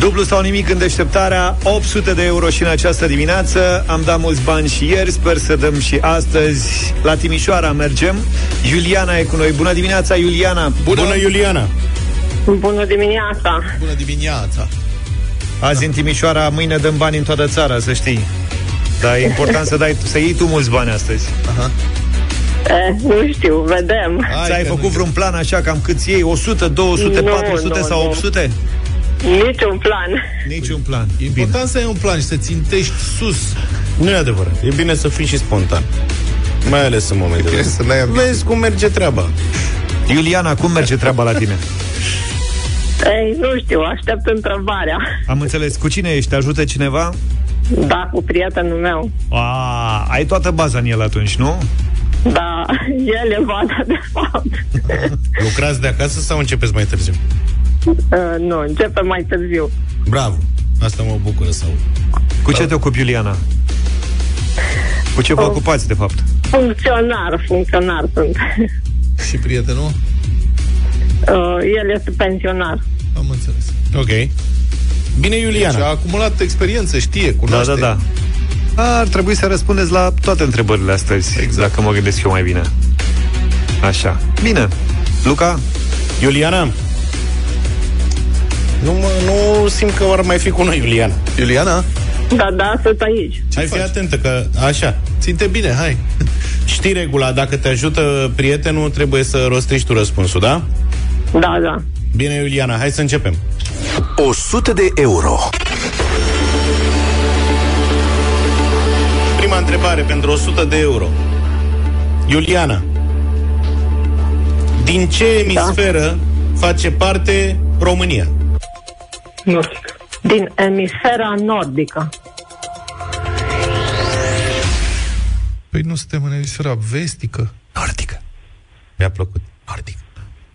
Dublu sau nimic în deșteptarea 800 de euro și în această dimineață Am dat mulți bani și ieri Sper să dăm și astăzi La Timișoara mergem Iuliana e cu noi Bună dimineața, Iuliana Bună, Bună Iuliana Bună dimineața! Bună dimineața! Azi în Timișoara, mâine dăm bani în toată țara, să știi Dar e important să, dai, să iei tu mulți bani astăzi Aha. Eh, nu știu, vedem. Hai Ți-ai făcut vreun plan așa, cam cât iei? 100, 200, Nu, 400 nu, sau nu. 800? Niciun plan. Niciun plan. E important să ai un plan și să țintești sus. Nu e adevărat. E bine să fii și spontan. Mai ales în momentele bine să n-ai ambiții. Vezi cum merge treaba. Iuliana, cum merge treaba la tine? Ei, nu știu, aștept întrebarea. Am înțeles. Cu cine ești? Te ajută cineva? Da, cu prietenul meu. A, ai toată baza în el atunci, nu? Da, el e vada de fapt. Lucrați de acasă sau începeți mai târziu? Uh, nu, începe mai târziu. Bravo. Asta mă bucură să aud. Cu ce te ocupi, Iuliana? Cu ce vă Oh. ocupați, de fapt? Funcționar, funcționar sunt. Și prietenul? Uh, el este pensionar. Am înțeles. Ok. Bine, Iuliana. Deci a acumulat experiență, știe, Da, cunoaște. da, da. Ar trebui să răspundeți la toate întrebările astăzi, exact. dacă mă gândesc eu mai bine. Așa. Bine. Luca? Iuliana? Nu, mă, nu simt că ar mai fi cu noi, Iuliana. Iuliana? Da, da, sunt aici. hai fi atentă că, așa, Ținte bine, hai. știi regula, dacă te ajută prietenul, trebuie să rostești tu răspunsul, da? Da, da. Bine, Iuliana, hai să începem. 100 de euro. Prima întrebare pentru 100 de euro. Iuliana, din ce emisferă face parte România? Nordic. Din emisfera nordică. Păi nu suntem în emisfera vestică. Nordică. Mi-a plăcut. Nordic.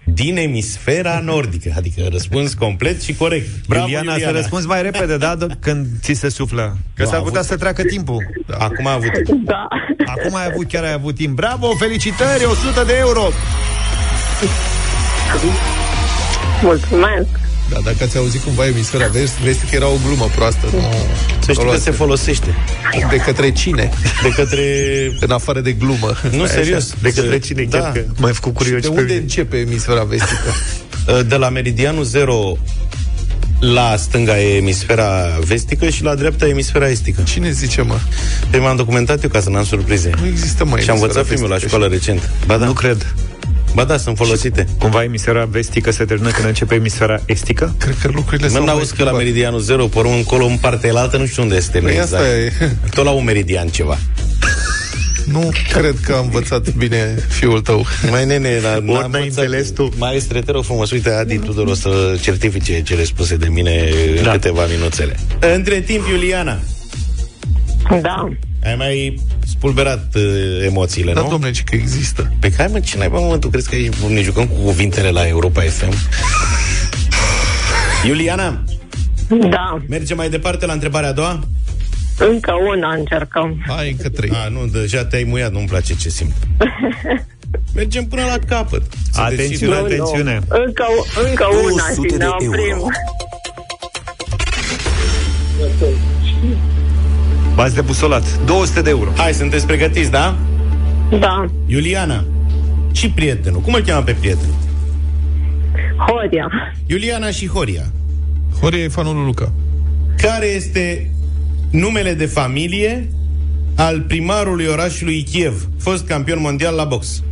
Din emisfera nordică. Adică răspuns complet și corect. Bravo, Iuliana, Iuliana. să răspunzi mai repede, da? D- Când ți se suflă. Că Nu, s-ar a putea avut- să treacă timpul. Da. Acum a avut. Da. Acum ai avut, chiar ai avut timp. Bravo, felicitări, 100 de euro! Mulțumesc. Da, dacă ați auzit cumva emisfera vest, vestică era o glumă proastă. Nu, Să știi că luați se folosește. de către cine? De către... În afară de glumă. Nu, Așa. serios. De către cine? Da. Chiar că m-ai făcut Și curios de și pe unde mine. începe emisfera vestică? De la meridianul 0 la stânga e emisfera vestică și la dreapta e emisfera estică. Cine zice, mă? Pe m-am documentat eu ca să n-am surprize. Nu există, mă, Și am emisfera învățat filmul la vestică. școală recent. Ba da, Nu cred. Ba da, sunt folosite. Cumva emisfera vestică se termină când începe emisfera estică? Cred că lucrurile Mă s-au mai n-auzi că la schimbat. meridianul 0, pe urmă încolo, în partea elaltă, nu știu unde este. Păi exact. asta e. Tot la un meridian ceva. Nu cred că am învățat bine fiul tău. Mai nene, la, Ori n-ai înțeles tu. Maestre, te rog frumos, uite, Adi Tudor o să certifice cele spuse de mine în Da. câteva minuțele. Între timp, Iuliana, Da. Ai mai spulberat uh, emoțiile, Da, nu? domnule, ce că există. Pe care, mă, ce n-ai, mă, tu crezi că aici ne jucăm cu cuvintele la Europa FM? Iuliana, Da. mergem mai departe la întrebarea a doua? Încă una încercăm. Hai, încă trei. A, nu, deja te-ai muiat, nu-mi place ce simt. Mergem până la capăt. Să Atențiune, decidem. atențiune. Încă, încă una 200 și de ne oprim. euro. V-ați debusolat. 200 de euro. Hai, sunteți pregătiți, da? Da. Iuliana, și prietenul. Cum îl cheamă pe prietenul? Horia. Iuliana și Horia. Horia e fanul lui Luca. Care este numele de familie al primarului orașului Kiev, fost campion mondial la box?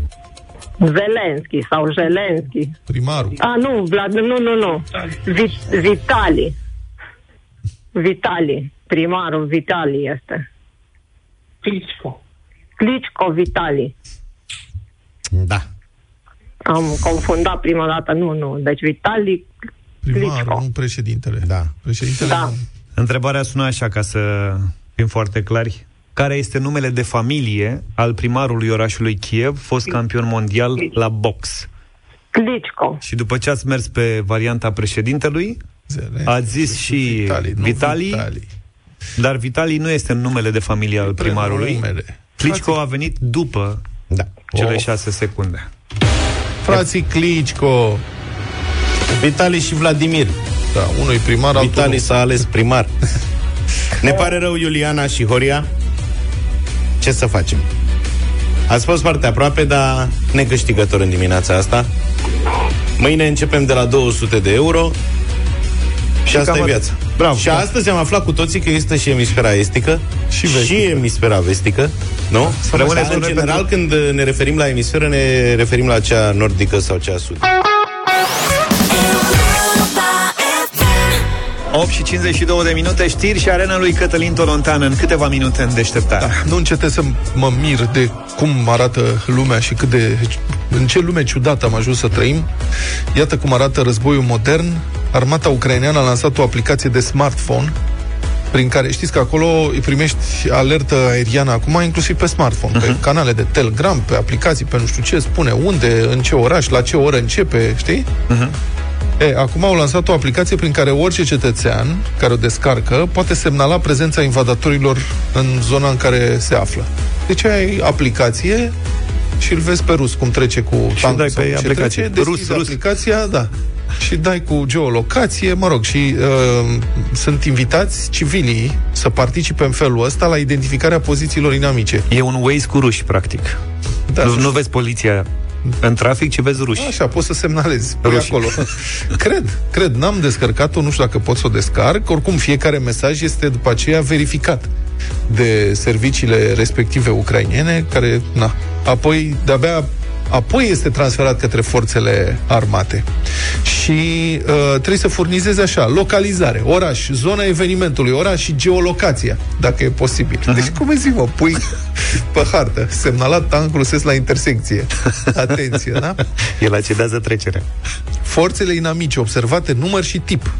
Zelenski sau Zelenski. Primarul. A, nu, Vlad, nu, nu, nu. Vi- Vitali. Vitali. Primarul Vitali este. Klitschko. Klitschko Vitali. Da. Am confundat prima dată, nu, nu. Deci Vitali Primarul, Klitschko. nu președintele. Da. Președintele Da. nu. Întrebarea sună așa, ca să fim foarte clari. Care este numele de familie al primarului orașului Kiev, fost campion mondial la box? Klitschko. Și după ce ați mers pe varianta președintelui, Zelenski. ați zis și Vitali, nu Vitali, Vitali. Dar Vitali nu este numele de familie al primarului. Prenumele. Klitschko a venit după Da. cele Oh. șase secunde. Frații Klitschko. Vitali și Vladimir. Da, unui primar, altul Vitali nu. s-a ales primar. ne pare rău, Iuliana și Horia. Ce să facem? Ați fost foarte aproape, dar necâștigător în dimineața asta. Mâine începem de la 200 de euro și, asta cam e atât. viața. Bravo. Și astăzi am aflat cu toții că există și emisfera estică Și și, vestică. și emisfera vestică, nu? Rămâne Dar, în doar general, când ne referim la emisferă, ne referim la cea nordică sau cea sudică. 8 și 52 de minute, știri și arena lui Cătălin Tolontan în câteva minute în deșteptare. Da. Nu încetez să mă mir de cum arată lumea și cât de... În ce lume ciudată am ajuns să trăim. Iată cum arată războiul modern. Armata ucraineană a lansat o aplicație de smartphone prin care știți că acolo îi primești alertă aeriană acum, inclusiv pe smartphone, uh-huh. pe canale de Telegram, pe aplicații, pe nu știu ce, spune unde, în ce oraș, la ce oră începe, știi? Uh-huh. E, acum au lansat o aplicație prin care orice cetățean care o descarcă poate semnala prezența invadatorilor în zona în care se află. Deci ai aplicație și îl vezi pe rus cum trece cu tancul dai sau pe ce aplicație. Trece, Rus, rus, rus. aplicația, da. Și dai cu geolocație, mă rog, și uh, sunt invitați civilii să participe în felul ăsta la identificarea pozițiilor inamice. E un Waze cu ruși, practic. Da, nu, să nu vezi poliția în trafic, ci vezi ruși. Așa, poți să semnalezi. Pui Ruși. acolo. cred, cred. N-am descărcat-o, nu știu dacă pot să o descarc. Oricum, fiecare mesaj este după aceea verificat de serviciile respective ucrainiene, care, na, apoi, de-abia apoi este transferat către forțele armate. Și uh, trebuie să furnizeze așa, localizare, oraș, zona evenimentului, oraș și geolocația, dacă e posibil. Uh-huh. Deci, cum îi zic, mă, pui pe hartă, semnalat tancul ses la intersecție. Atenție, da? El accedează trecerea. Forțele inamice observate, număr și tip,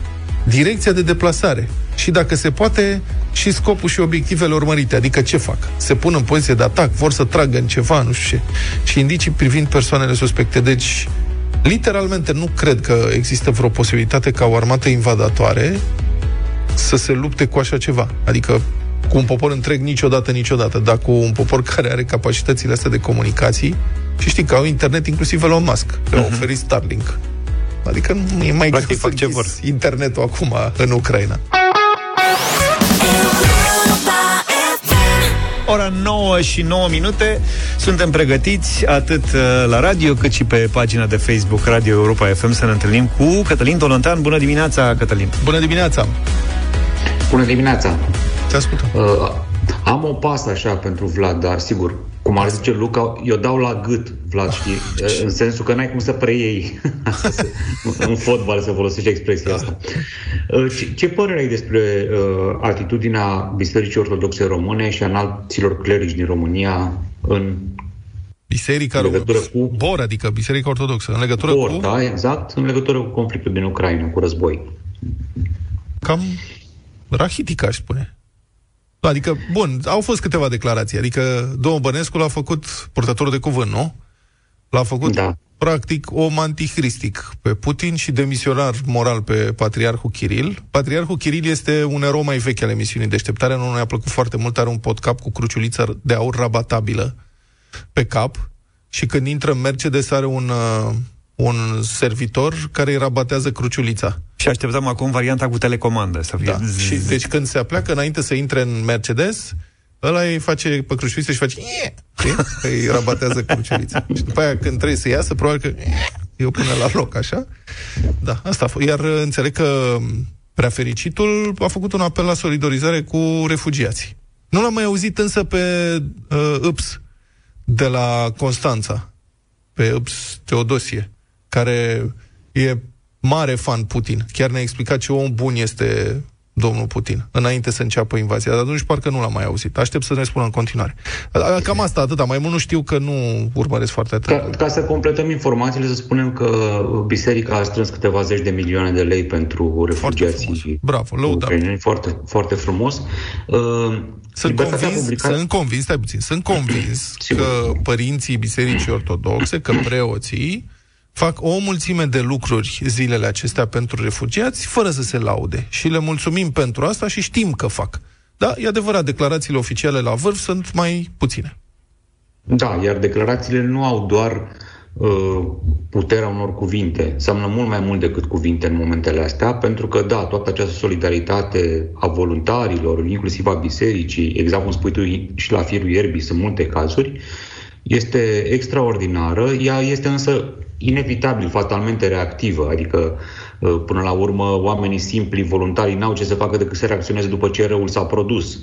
direcția de deplasare și, dacă se poate, și scopul și obiectivele urmărite, adică ce fac. Se pun în poziție de atac, vor să tragă în ceva, nu știu ce. Și indicii privind persoanele suspecte. Deci, literalmente, nu cred că există vreo posibilitate ca o armată invadatoare să se lupte cu așa ceva. Adică cu un popor întreg niciodată, niciodată, dar cu un popor care are capacitățile astea de comunicații și știi că au internet inclusiv Elon Musk, le-a oferit Starlink. Adică nu e mai Practic greu fac să ce vor. închizi internetul acum în Ucraina. Ora 9 și 9 minute Suntem pregătiți atât uh, la radio Cât și pe pagina de Facebook Radio Europa FM Să ne întâlnim cu Cătălin Tolontan Bună dimineața, Cătălin Bună dimineața! Bună dimineața! Te ascultăm. Uh, am o pasă așa pentru Vlad, dar sigur, cum ar zice Luca, eu dau la gât, Vlad, știi? Uh, în sensul că n-ai cum să preiei în fotbal să folosești expresia asta. Uh, ce, ce părere ai despre uh, atitudinea Bisericii Ortodoxe Române și a înalților clerici din România în Biserica În legătură cu- Bor, adică Biserica Ortodoxă, în legătură Or, cu da, exact, în legătură cu conflictul din Ucraina, cu război. cam rahitic, aș spune. Adică, bun, au fost câteva declarații. Adică, domnul Bănescu l-a făcut purtător de cuvânt, nu? L-a făcut, Da. practic, om antihristic pe Putin și demisionar moral pe Patriarhul Kiril. Patriarhul Kiril este un erou mai vechi al emisiunii Deșteptarea, nu ne-a plăcut foarte mult, are un podcap cu cruciuliță de aur rabatabilă pe cap și când intră în Mercedes are un, uh, un servitor care îi rabatează cruciulița. Și așteptăm acum varianta cu telecomandă Să fie Da. Și deci când se apleacă înainte să intre în Mercedes, ăla îi face pe cruciuliță și face "Ie", știi? îi rabatează cruciulița. Și după aia când trebuie să iasă, probabil că eu pune la loc, așa. Da, asta a fost. Iar uh, înțeleg că prea fericitul a făcut un apel la solidarizare cu refugiații. Nu l-am mai auzit însă pe uh, Îps de la Constanța, pe Îps Teodosie, care e mare fan Putin. Chiar ne-a explicat ce om bun este domnul Putin, înainte să înceapă invazia. Dar atunci parcă nu l-am mai auzit. Aștept să ne spună în continuare. A, Cam asta, atâta. Mai mult nu știu că nu urmăresc foarte atent. Ca, ca să completăm informațiile, să spunem că Biserica a strâns câteva zeci de milioane de lei pentru refugiații Bravo, lăudabil. ucraineni. Foarte, foarte frumos. Uh, Sunt Libertatea convins, publicat- sunt convins, stai puțin, sunt convins Sigur. că părinții Bisericii Ortodoxe, că preoții, fac o mulțime de lucruri zilele acestea pentru refugiați, fără să se laude. Și le mulțumim pentru asta și știm că fac. Da, e adevărat, declarațiile oficiale la vârf sunt mai puține. Da, iar declarațiile nu au doar uh, puterea unor cuvinte. Înseamnă mult mai mult decât cuvinte în momentele astea, pentru că, da, toată această solidaritate a voluntarilor, inclusiv a bisericii, exact cum spui tu și la firul ierbii, sunt multe cazuri, este extraordinară. Ea este însă inevitabil, fatalmente reactivă, adică uh, până la urmă oamenii simpli, voluntarii, n-au ce să facă decât să reacționeze după ce răul s-a produs.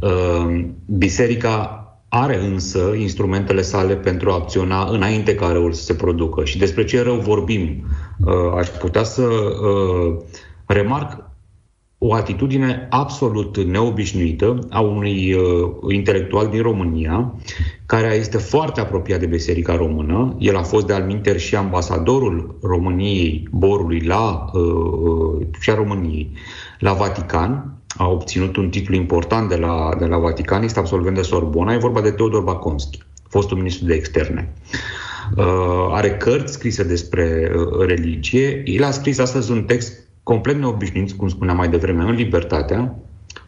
Uh, biserica are însă instrumentele sale pentru a acționa înainte ca răul să se producă. Și despre ce rău vorbim? Uh, aș putea să remarc o atitudine absolut neobișnuită a unui uh, intelectual din România, care este foarte apropiat de Biserica Română. El a fost de alminter și ambasadorul României, Borului, la, uh, uh, și a României, la Vatican. A obținut un titlu important de la, de la Vatican, este absolvent de Sorbona. E vorba de Teodor Baconski, fostul ministru de externe. Uh, are cărți scrise despre uh, religie. El a scris astăzi un text complet neobișnuiți, cum spuneam mai devreme, în libertatea,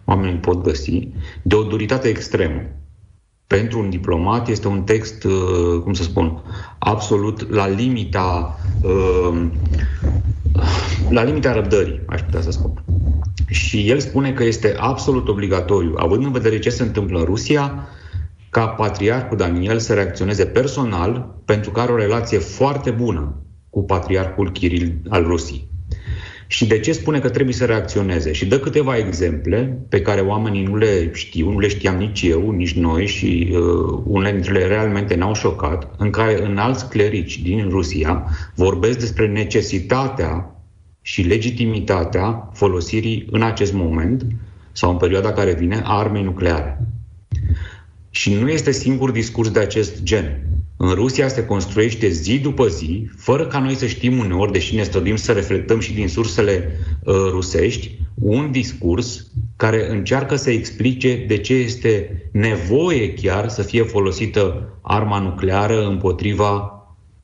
oamenii pot găsi, de o duritate extremă. Pentru un diplomat este un text, uh, cum să spun, absolut la limita uh, la limita răbdării, aș putea să spun. Și el spune că este absolut obligatoriu, având în vedere ce se întâmplă în Rusia, ca patriarhul Daniel să reacționeze personal pentru că are o relație foarte bună cu patriarhul Kiril al Rusiei. Și de ce spune că trebuie să reacționeze? Și dă câteva exemple pe care oamenii nu le știu, nu le știam nici eu, nici noi și uh, unele dintre ele realmente ne-au șocat, în care în alți clerici din Rusia vorbesc despre necesitatea și legitimitatea folosirii în acest moment sau în perioada care vine a armei nucleare. Și nu este singur discurs de acest gen. În Rusia se construiește zi după zi, fără ca noi să știm uneori, deși ne străduim să reflectăm și din sursele uh, rusești, un discurs care încearcă să explice de ce este nevoie chiar să fie folosită arma nucleară împotriva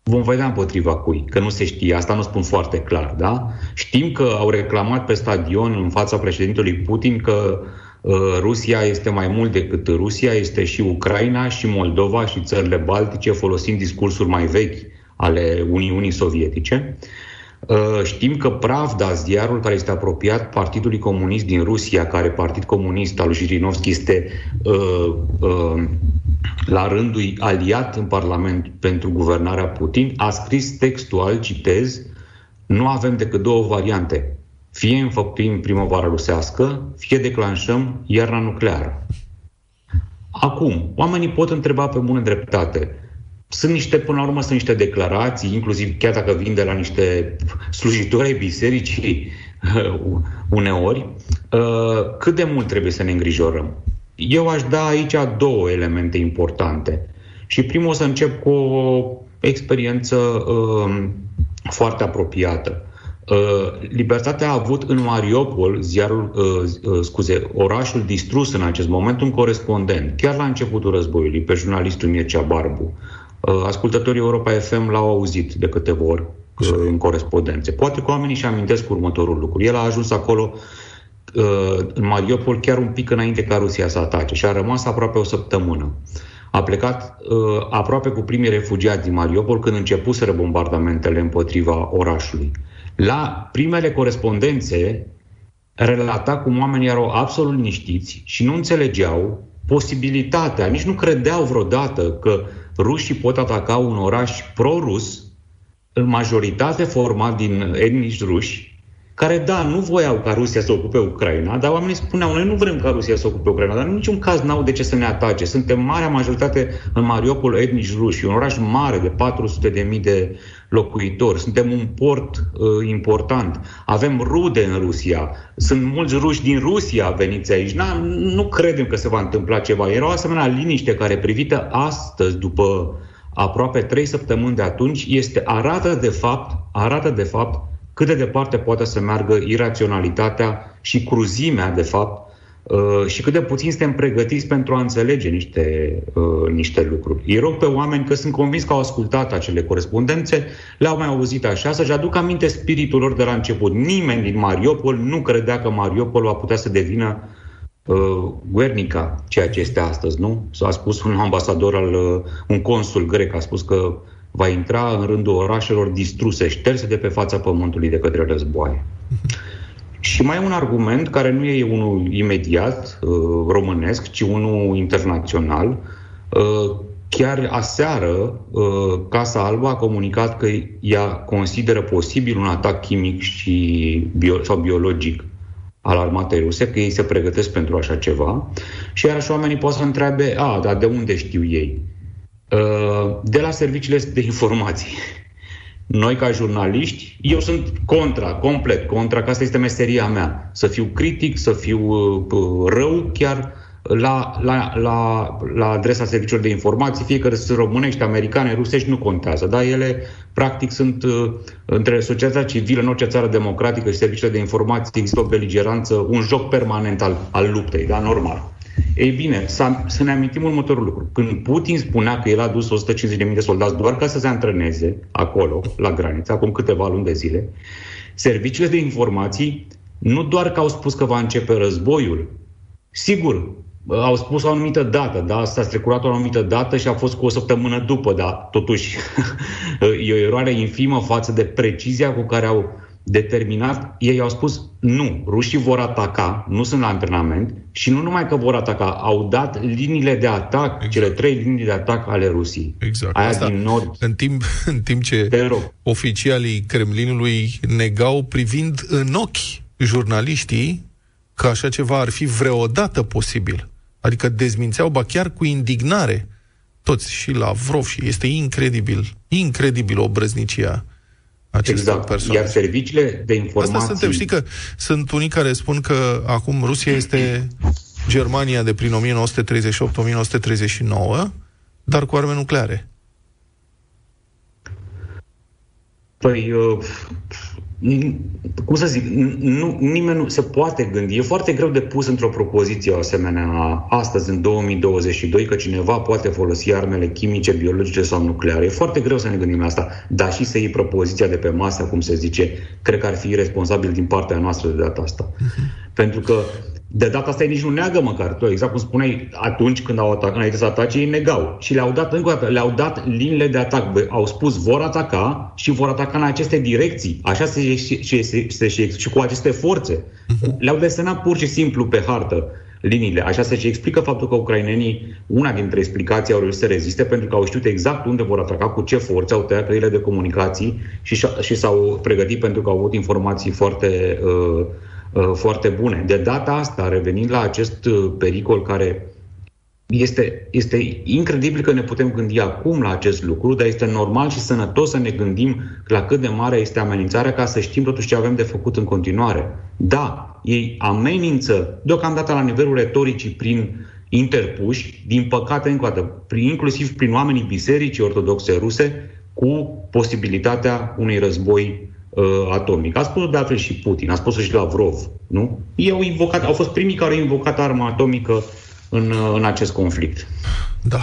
Vom vedea împotriva cui, că nu se știe, asta nu spun foarte clar, da? Știm că au reclamat pe stadion în fața președintelui Putin că Uh, Rusia este mai mult decât Rusia, este și Ucraina, și Moldova, și țările Baltice, folosind discursuri mai vechi ale Uniunii Sovietice. Uh, știm că Pravda, ziarul care este apropiat Partidului Comunist din Rusia, care Partid Comunist al lui Jirinovski este uh, uh, la rândul aliat în Parlament pentru guvernarea Putin, a scris textual, citez, nu avem decât două variante. Fie înfăptuim primăvara rusească, fie declanșăm iarna nucleară. Acum, oamenii pot întreba pe bună dreptate. Sunt niște, până la urmă, sunt niște declarații, inclusiv chiar dacă vin de la niște slujitori ai bisericii uneori, uh, cât de mult trebuie să ne îngrijorăm. Eu aș da aici două elemente importante. Și primul o să încep cu o experiență uh, foarte apropiată. Uh, Libertatea a avut în Mariupol, ziarul, uh, uh, scuze, orașul distrus în acest moment, un corespondent, chiar la începutul războiului, pe jurnalistul Mircea Barbu. Uh, ascultătorii Europa FM l-au auzit de câteva ori uh, în corespondențe. Poate că oamenii și amintesc următorul lucru. El a ajuns acolo uh, în Mariupol chiar un pic înainte ca Rusia să atace și a rămas aproape o săptămână. A plecat uh, aproape cu primii refugiați din Mariupol când începuseră bombardamentele împotriva orașului. La primele corespondențe relata cum oamenii erau absolut liniștiți și nu înțelegeau posibilitatea, nici nu credeau vreodată că rușii pot ataca un oraș pro-rus, în majoritate format din etnici ruși, care, da, nu voiau ca Rusia să ocupe Ucraina, dar oamenii spuneau, noi nu vrem ca Rusia să ocupe Ucraina, dar în niciun caz n-au de ce să ne atace. Suntem marea majoritate în Mariupol etnici ruși, un oraș mare de 400 de mii de locuitori, suntem un port uh, important, avem rude în Rusia, sunt mulți ruși din Rusia veniți aici, Na, nu credem că se va întâmpla ceva. Era o asemenea liniște care privită astăzi, după aproape trei săptămâni de atunci, este arată de fapt, arată de fapt cât de departe poate să meargă iraționalitatea și cruzimea, de fapt, uh, și cât de puțin suntem pregătiți pentru a înțelege niște, uh, niște lucruri. Îi rog pe oameni că sunt convins că au ascultat acele corespondențe, le-au mai auzit așa, să-și aducă aminte spiritul lor de la început. Nimeni din Mariupol nu credea că Mariupol va putea să devină uh, Guernica, ceea ce este astăzi, nu? S-a spus un ambasador, al, uh, un consul grec, a spus că va intra în rândul orașelor distruse, șterse de pe fața pământului de către războaie. Și mai e un argument care nu e unul imediat uh, românesc, ci unul internațional. Uh, chiar aseară, uh, Casa Albă a comunicat că ea consideră posibil un atac chimic și bio- sau biologic al armatei ruse, că ei se pregătesc pentru așa ceva. Și iarăși oamenii pot să întrebe, a, dar de unde știu ei? Uh, de la serviciile de informații. Noi, ca jurnaliști, eu sunt contra, complet contra, că asta este meseria mea. Să fiu critic, să fiu uh, rău chiar la, la, la, la adresa serviciilor de informații, fie că sunt românești, americane, rusești, nu contează. Dar ele, practic, sunt uh, între societatea civilă, în orice țară democratică și serviciile de informații, există o beligeranță, un joc permanent al, al luptei, da, normal. Ei bine, să, să ne amintim următorul lucru. Când Putin spunea că el a dus 150.000 de soldați doar ca să se antreneze acolo, la graniță, acum câteva luni de zile, serviciile de informații nu doar că au spus că va începe războiul, sigur, au spus o anumită dată, da? S-a strecurat o anumită dată și a fost cu o săptămână după, da? Totuși, e o eroare infimă față de precizia cu care au determinat, ei au spus nu, rușii vor ataca, nu sunt la antrenament și nu numai că vor ataca, au dat liniile de atac, exact. cele trei linii de atac ale Rusiei. Exact. Aia Asta, din nord. În timp, în timp ce oficialii Kremlinului negau privind în ochi jurnaliștii că așa ceva ar fi vreodată posibil. Adică dezmințeau, ba chiar cu indignare, toți și la Vrov și este incredibil, incredibil o brăznicia exact. persoane. Iar serviciile de informații... Asta suntem. Știi că sunt unii care spun că acum Rusia este Germania de prin 1938-1939, dar cu arme nucleare. Păi, uh, cum să zic, nu, nimeni nu se poate gândi. E foarte greu de pus într-o propoziție o asemenea astăzi, în 2022, că cineva poate folosi armele chimice, biologice sau nucleare. E foarte greu să ne gândim la asta, dar și să iei propoziția de pe masă, cum se zice, cred că ar fi responsabil din partea noastră de data asta. Uh-huh. Pentru că de data asta ei nici nu neagă măcar. Tu, exact cum spuneai, atunci când au atacat, înainte să atace, ei negau. Și le-au dat, încă o dată, le-au dat liniile de atac. Bă, au spus vor ataca și vor ataca în aceste direcții. Așa se, și, și, și, și, și cu aceste forțe. Le-au desenat pur și simplu pe hartă liniile. Așa se și explică faptul că ucrainenii, una dintre explicații au reușit să reziste pentru că au știut exact unde vor ataca, cu ce forțe, au tăiat căile de comunicații și, și s-au pregătit pentru că au avut informații foarte uh, Uh, foarte bune. De data asta, revenind la acest uh, pericol care este, este incredibil că ne putem gândi acum la acest lucru, dar este normal și sănătos să ne gândim la cât de mare este amenințarea ca să știm totuși ce avem de făcut în continuare. Da, ei amenință deocamdată la nivelul retoricii prin interpuși, din păcate încă o dată, inclusiv prin oamenii bisericii ortodoxe ruse, cu posibilitatea unui război uh, atomic. A spus de altfel și Putin, a spus și Lavrov, nu? Ei au, invocat, au fost primii care au invocat arma atomică în, uh, în acest conflict. Da.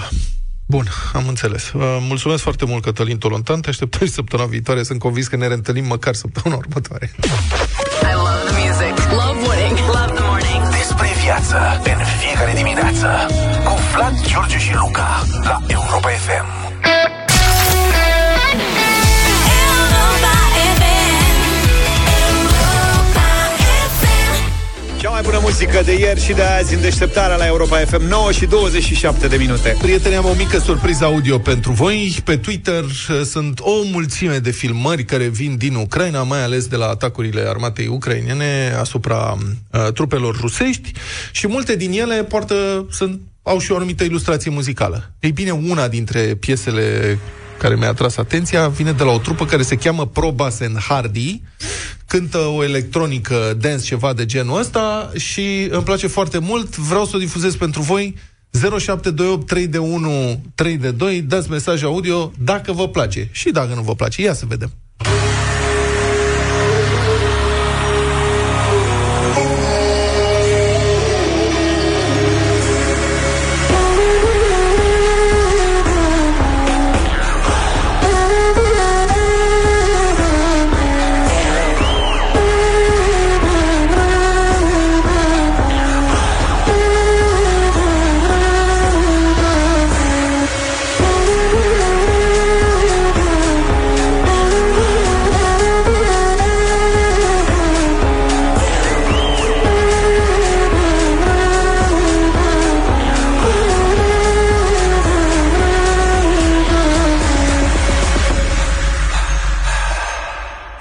Bun, am înțeles. Uh, mulțumesc foarte mult, Cătălin Tolontan. Te așteptăm și săptămâna viitoare. Sunt convins că ne reîntâlnim măcar săptămâna următoare. I love the music. Love winning. Love the morning. Despre viață în fiecare dimineață. Cu Vlad, George și Luca la Europa FM. Mai bună muzică de ieri și de azi în deșteptarea la Europa FM 9 și 27 de minute. Prieteni, am o mică surpriză audio pentru voi. Pe Twitter uh, sunt o mulțime de filmări care vin din Ucraina, mai ales de la atacurile armatei ucrainene asupra uh, trupelor rusești și multe din ele poartă, sunt, au și o anumită ilustrație muzicală. Ei bine, una dintre piesele care mi-a atras atenția vine de la o trupă care se cheamă Pro Bass and Hardy, cântă o electronică dance ceva de genul ăsta și îmi place foarte mult, vreau să o difuzez pentru voi 0728 3 de 1 3 de 2, dați mesaj audio dacă vă place și dacă nu vă place. Ia să vedem.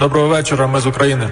Доброго вечора, ми з України.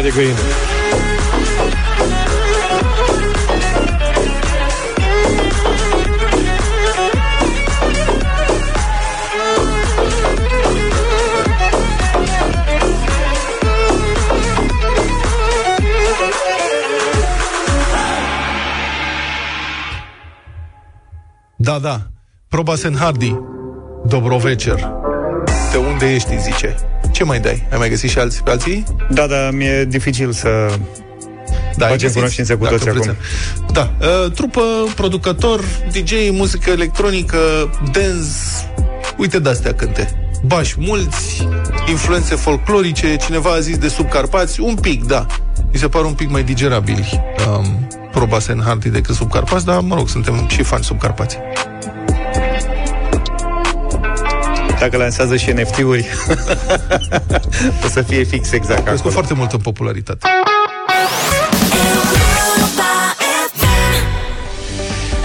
Pielea de găină. Da, da. Proba Hardy. Dobrovecer. De unde ești, zice. Ce mai dai? Ai mai găsit și alții pe alții? Da, da, mi-e dificil să da, facem cunoștințe cu toți acum. Da. Uh, trupă, producător, DJ, muzică electronică, dance, uite de-astea cânte. Bași mulți, influențe folclorice, cineva a zis de subcarpați, un pic, da. Mi se par un pic mai digerabili. Um, proba Hardy decât subcarpați, dar, mă rog, suntem și fani subcarpați. Dacă lansează și NFT-uri, o să fie fix exact acolo. cu foarte multă popularitate.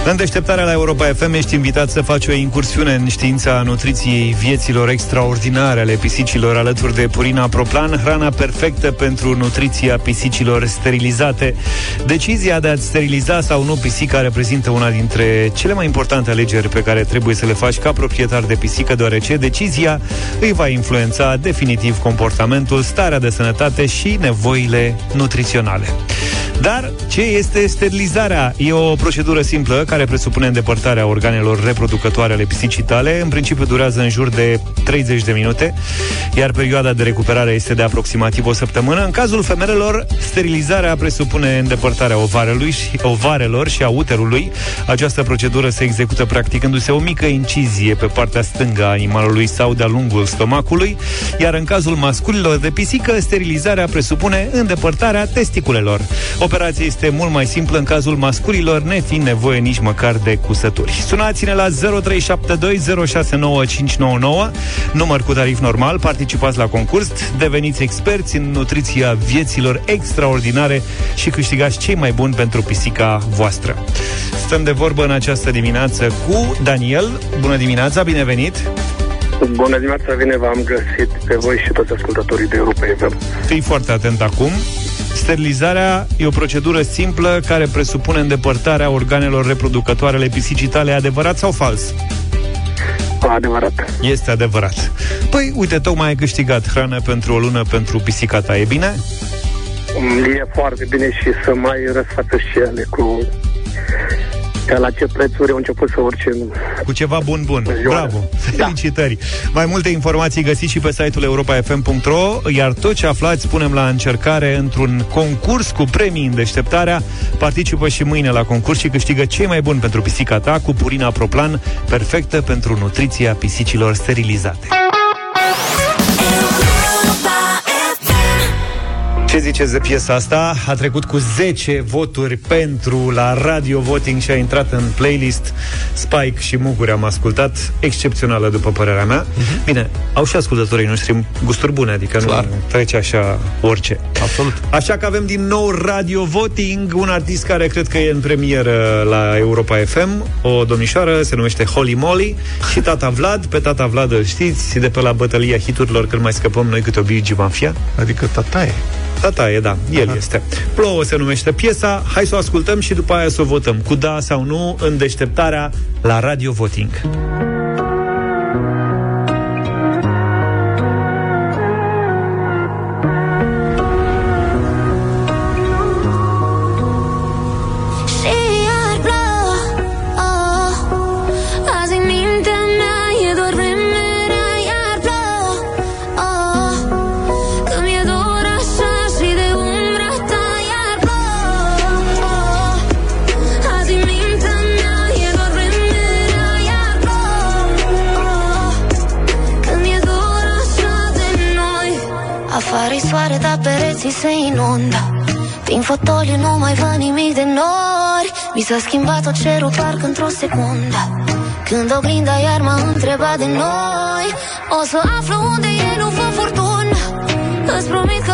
În deșteptarea la Europa FM ești invitat să faci o incursiune în știința nutriției vieților extraordinare ale pisicilor alături de Purina Proplan, hrana perfectă pentru nutriția pisicilor sterilizate. Decizia de a-ți steriliza sau nu pisica reprezintă una dintre cele mai importante alegeri pe care trebuie să le faci ca proprietar de pisică, deoarece decizia îi va influența definitiv comportamentul, starea de sănătate și nevoile nutriționale. Dar ce este sterilizarea? E o procedură simplă care presupune îndepărtarea organelor reproducătoare ale pisicii tale. În principiu durează în jur de 30 de minute, iar perioada de recuperare este de aproximativ o săptămână. În cazul femelelor, sterilizarea presupune îndepărtarea ovarelui și, ovarelor și a uterului. Această procedură se execută practicându-se o mică incizie pe partea stângă a animalului sau de-a lungul stomacului, iar în cazul masculilor de pisică, sterilizarea presupune îndepărtarea testiculelor. Operația este mult mai simplă în cazul masculilor, nefiind nevoie nici măcar de cusături. Sunați-ne la 0372069599, număr cu tarif normal, participați la concurs, deveniți experți în nutriția vieților extraordinare și câștigați cei mai buni pentru pisica voastră. Stăm de vorbă în această dimineață cu Daniel. Bună dimineața, binevenit! Bună dimineața, bine v-am găsit pe voi și toți ascultătorii de Europa FM. Fii foarte atent acum. Sterilizarea e o procedură simplă care presupune îndepărtarea organelor reproducătoare ale pisicii tale, adevărat sau fals? Adevărat. Este adevărat. Păi, uite, tocmai ai câștigat hrană pentru o lună pentru pisica ta, e bine? E foarte bine și să mai răsfață și ele cu ca la ce prețuri au început să urce Cu ceva bun bun. Bravo! Da. Felicitări! Mai multe informații găsiți și pe site-ul europa.fm.ro Iar tot ce aflați punem la încercare într-un concurs cu premii în deșteptarea. Participă și mâine la concurs și câștigă cei mai buni pentru pisica ta cu Purina Proplan, perfectă pentru nutriția pisicilor sterilizate. Ce ziceți de piesa asta? A trecut cu 10 voturi pentru la Radio Voting și a intrat în playlist Spike și Muguri am ascultat. Excepțională, după părerea mea. Uh-huh. Bine, au și ascultătorii noștri gusturi bune, adică Clar. nu trece așa orice. Absolut. Așa că avem din nou Radio Voting, un artist care cred că e în premieră la Europa FM, o domnișoară, se numește Holly Molly și tata Vlad. Pe tata Vlad îl știți, de pe la bătălia hiturilor când mai scăpăm noi câte o Bigi Mafia. Adică tata e. Tata e, da, el Aha. este. Plouă se numește piesa, hai să o ascultăm și după aia să o votăm, cu da sau nu, în deșteptarea la Radio Voting. Pereții se inundă. Prin fotoliu nu mai văd nimic de nori. Mi s-a schimbat tot cerul parcă într-o secundă. Când oglinda iar m-a întrebat de noi O să aflu unde e, nu fă furtună Îți promit că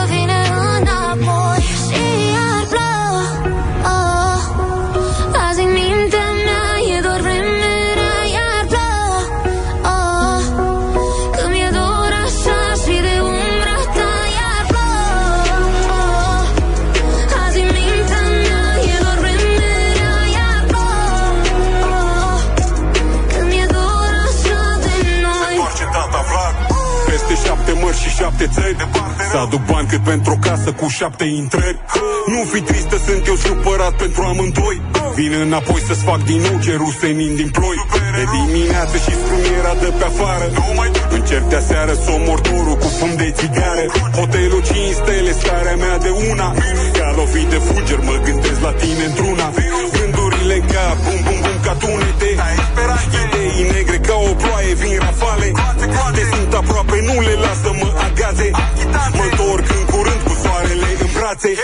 aduc bani cât pentru o casă cu șapte intrări. Nu fi tristă, sunt eu supărat pentru amândoi. Vin înapoi să-ți fac din nou cerul senin din ploi. De dimineață și scrumiera de pe afară. Încerc de seară să omor dorul cu fum de țigară. Hotelul 5 stele, starea mea de una. Ca lovit de fulger, mă gândesc la tine într-una. Gândurile în cap, bum bum bum ca tunete. Idei negre ca o ploaie, vin rafale. Te simt aproape, nu le las să mă agaze Mă întorc în curând cu soarele în brațe. Și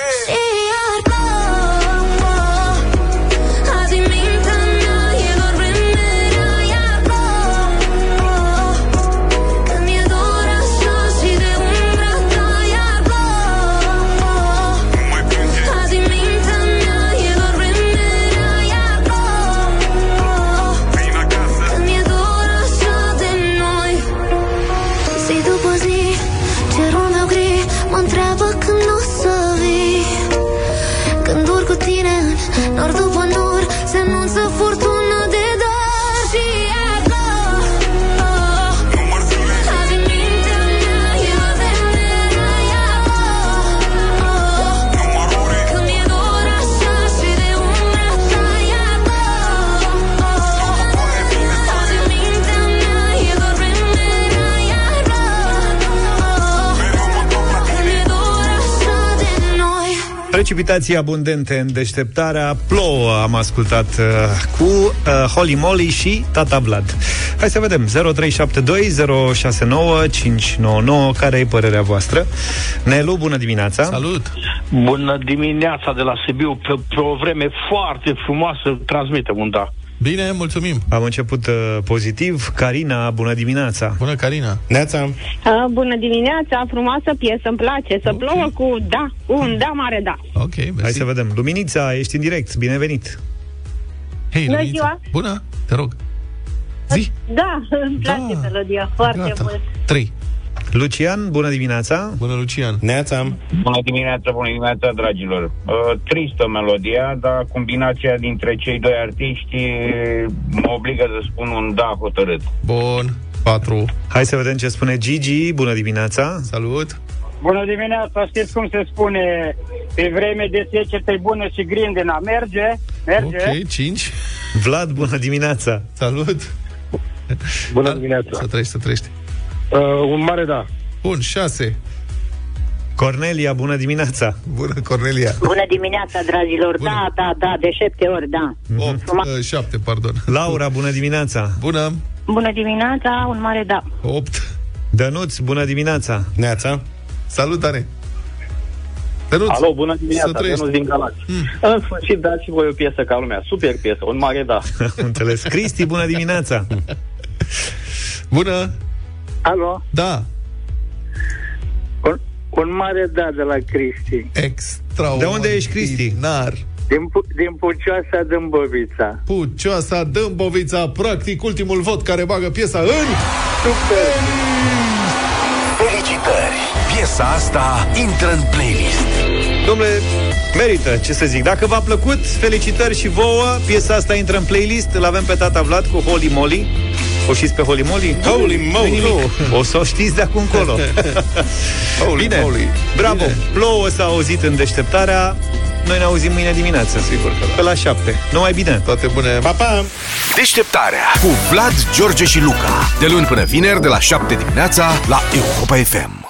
Precipitații abundente în deșteptarea Plouă am ascultat uh, cu uh, Holly Molly și Tata Vlad. Hai să vedem. 0372069599 Care e părerea voastră? Nelu, bună dimineața. Salut. Bună dimineața de la Sibiu, pe, pe o vreme foarte frumoasă, transmitem un da. Bine, mulțumim Am început uh, pozitiv Carina, bună dimineața Bună, Carina Neața Uh, bună dimineața, frumoasă piesă, îmi place. Să plouă cu da, cu un da mare da. Ok, Hai să vedem Luminița, ești în direct, binevenit Hei, Bună Luminița. ziua. Bună, te rog Zi Da, îmi place Da. melodia foarte Gata. mult. 3 Lucian, bună dimineața. Bună, Lucian. Neața. Bună dimineața, bună dimineața, dragilor. Uh, tristă melodia, dar combinația dintre cei doi artiști mă obligă să spun un da hotărât. Bun, 4 Hai să vedem ce spune Gigi, bună dimineața. Salut. Bună dimineața, știți cum se spune Pe vreme de secetă e bună și grindina Merge? Merge? Ok, 5 Vlad, bună dimineața. Salut. Bună dimineața. Să trăiești, să trăiești Uh, un mare da. Bun, 6 Cornelia, bună dimineața Bună, Cornelia Bună dimineața, dragilor. Da, da, da, de șapte ori, da. 8, 7, pardon Laura, bună dimineața Bună Bună dimineața, un mare da. 8 Dănuț, bună dimineața Neața Salutare Ionuț, Alo, bună să dimineața, trăiești. Ionuț din Galați. În sfârșit, dați și voi o piesă ca lumea. Super piesă, un mare da. Înțeles. Cristi, bună dimineața! Bună! Alo? Da. Un, un mare da de la Cristi. Extraordinar. De unde ești, Cristi? Din, Pu- din Pucioasa Dâmbovița. Pucioasa Dâmbovița, practic ultimul vot care bagă piesa în... Super! Felicitări! Piesa asta intră în playlist. Domnule, merită, ce să zic. Dacă v-a plăcut, felicitări și vouă. Piesa asta intră în playlist. Îl avem pe tata Vlad cu Holy Moly. O știți pe Holy Moly? Holy moly! Nu-i nimic. O să o știți de acum încolo. Holy Bine, moly. bravo. Bine. Plouă s-a auzit în deșteptarea. Noi ne auzim mâine dimineață. Sigur că Pe la șapte. Numai bine. Toate bune. Pa, pa! Deșteptarea cu Vlad, George și Luca. De luni până vineri, de la 7 dimineața, la Europa FM.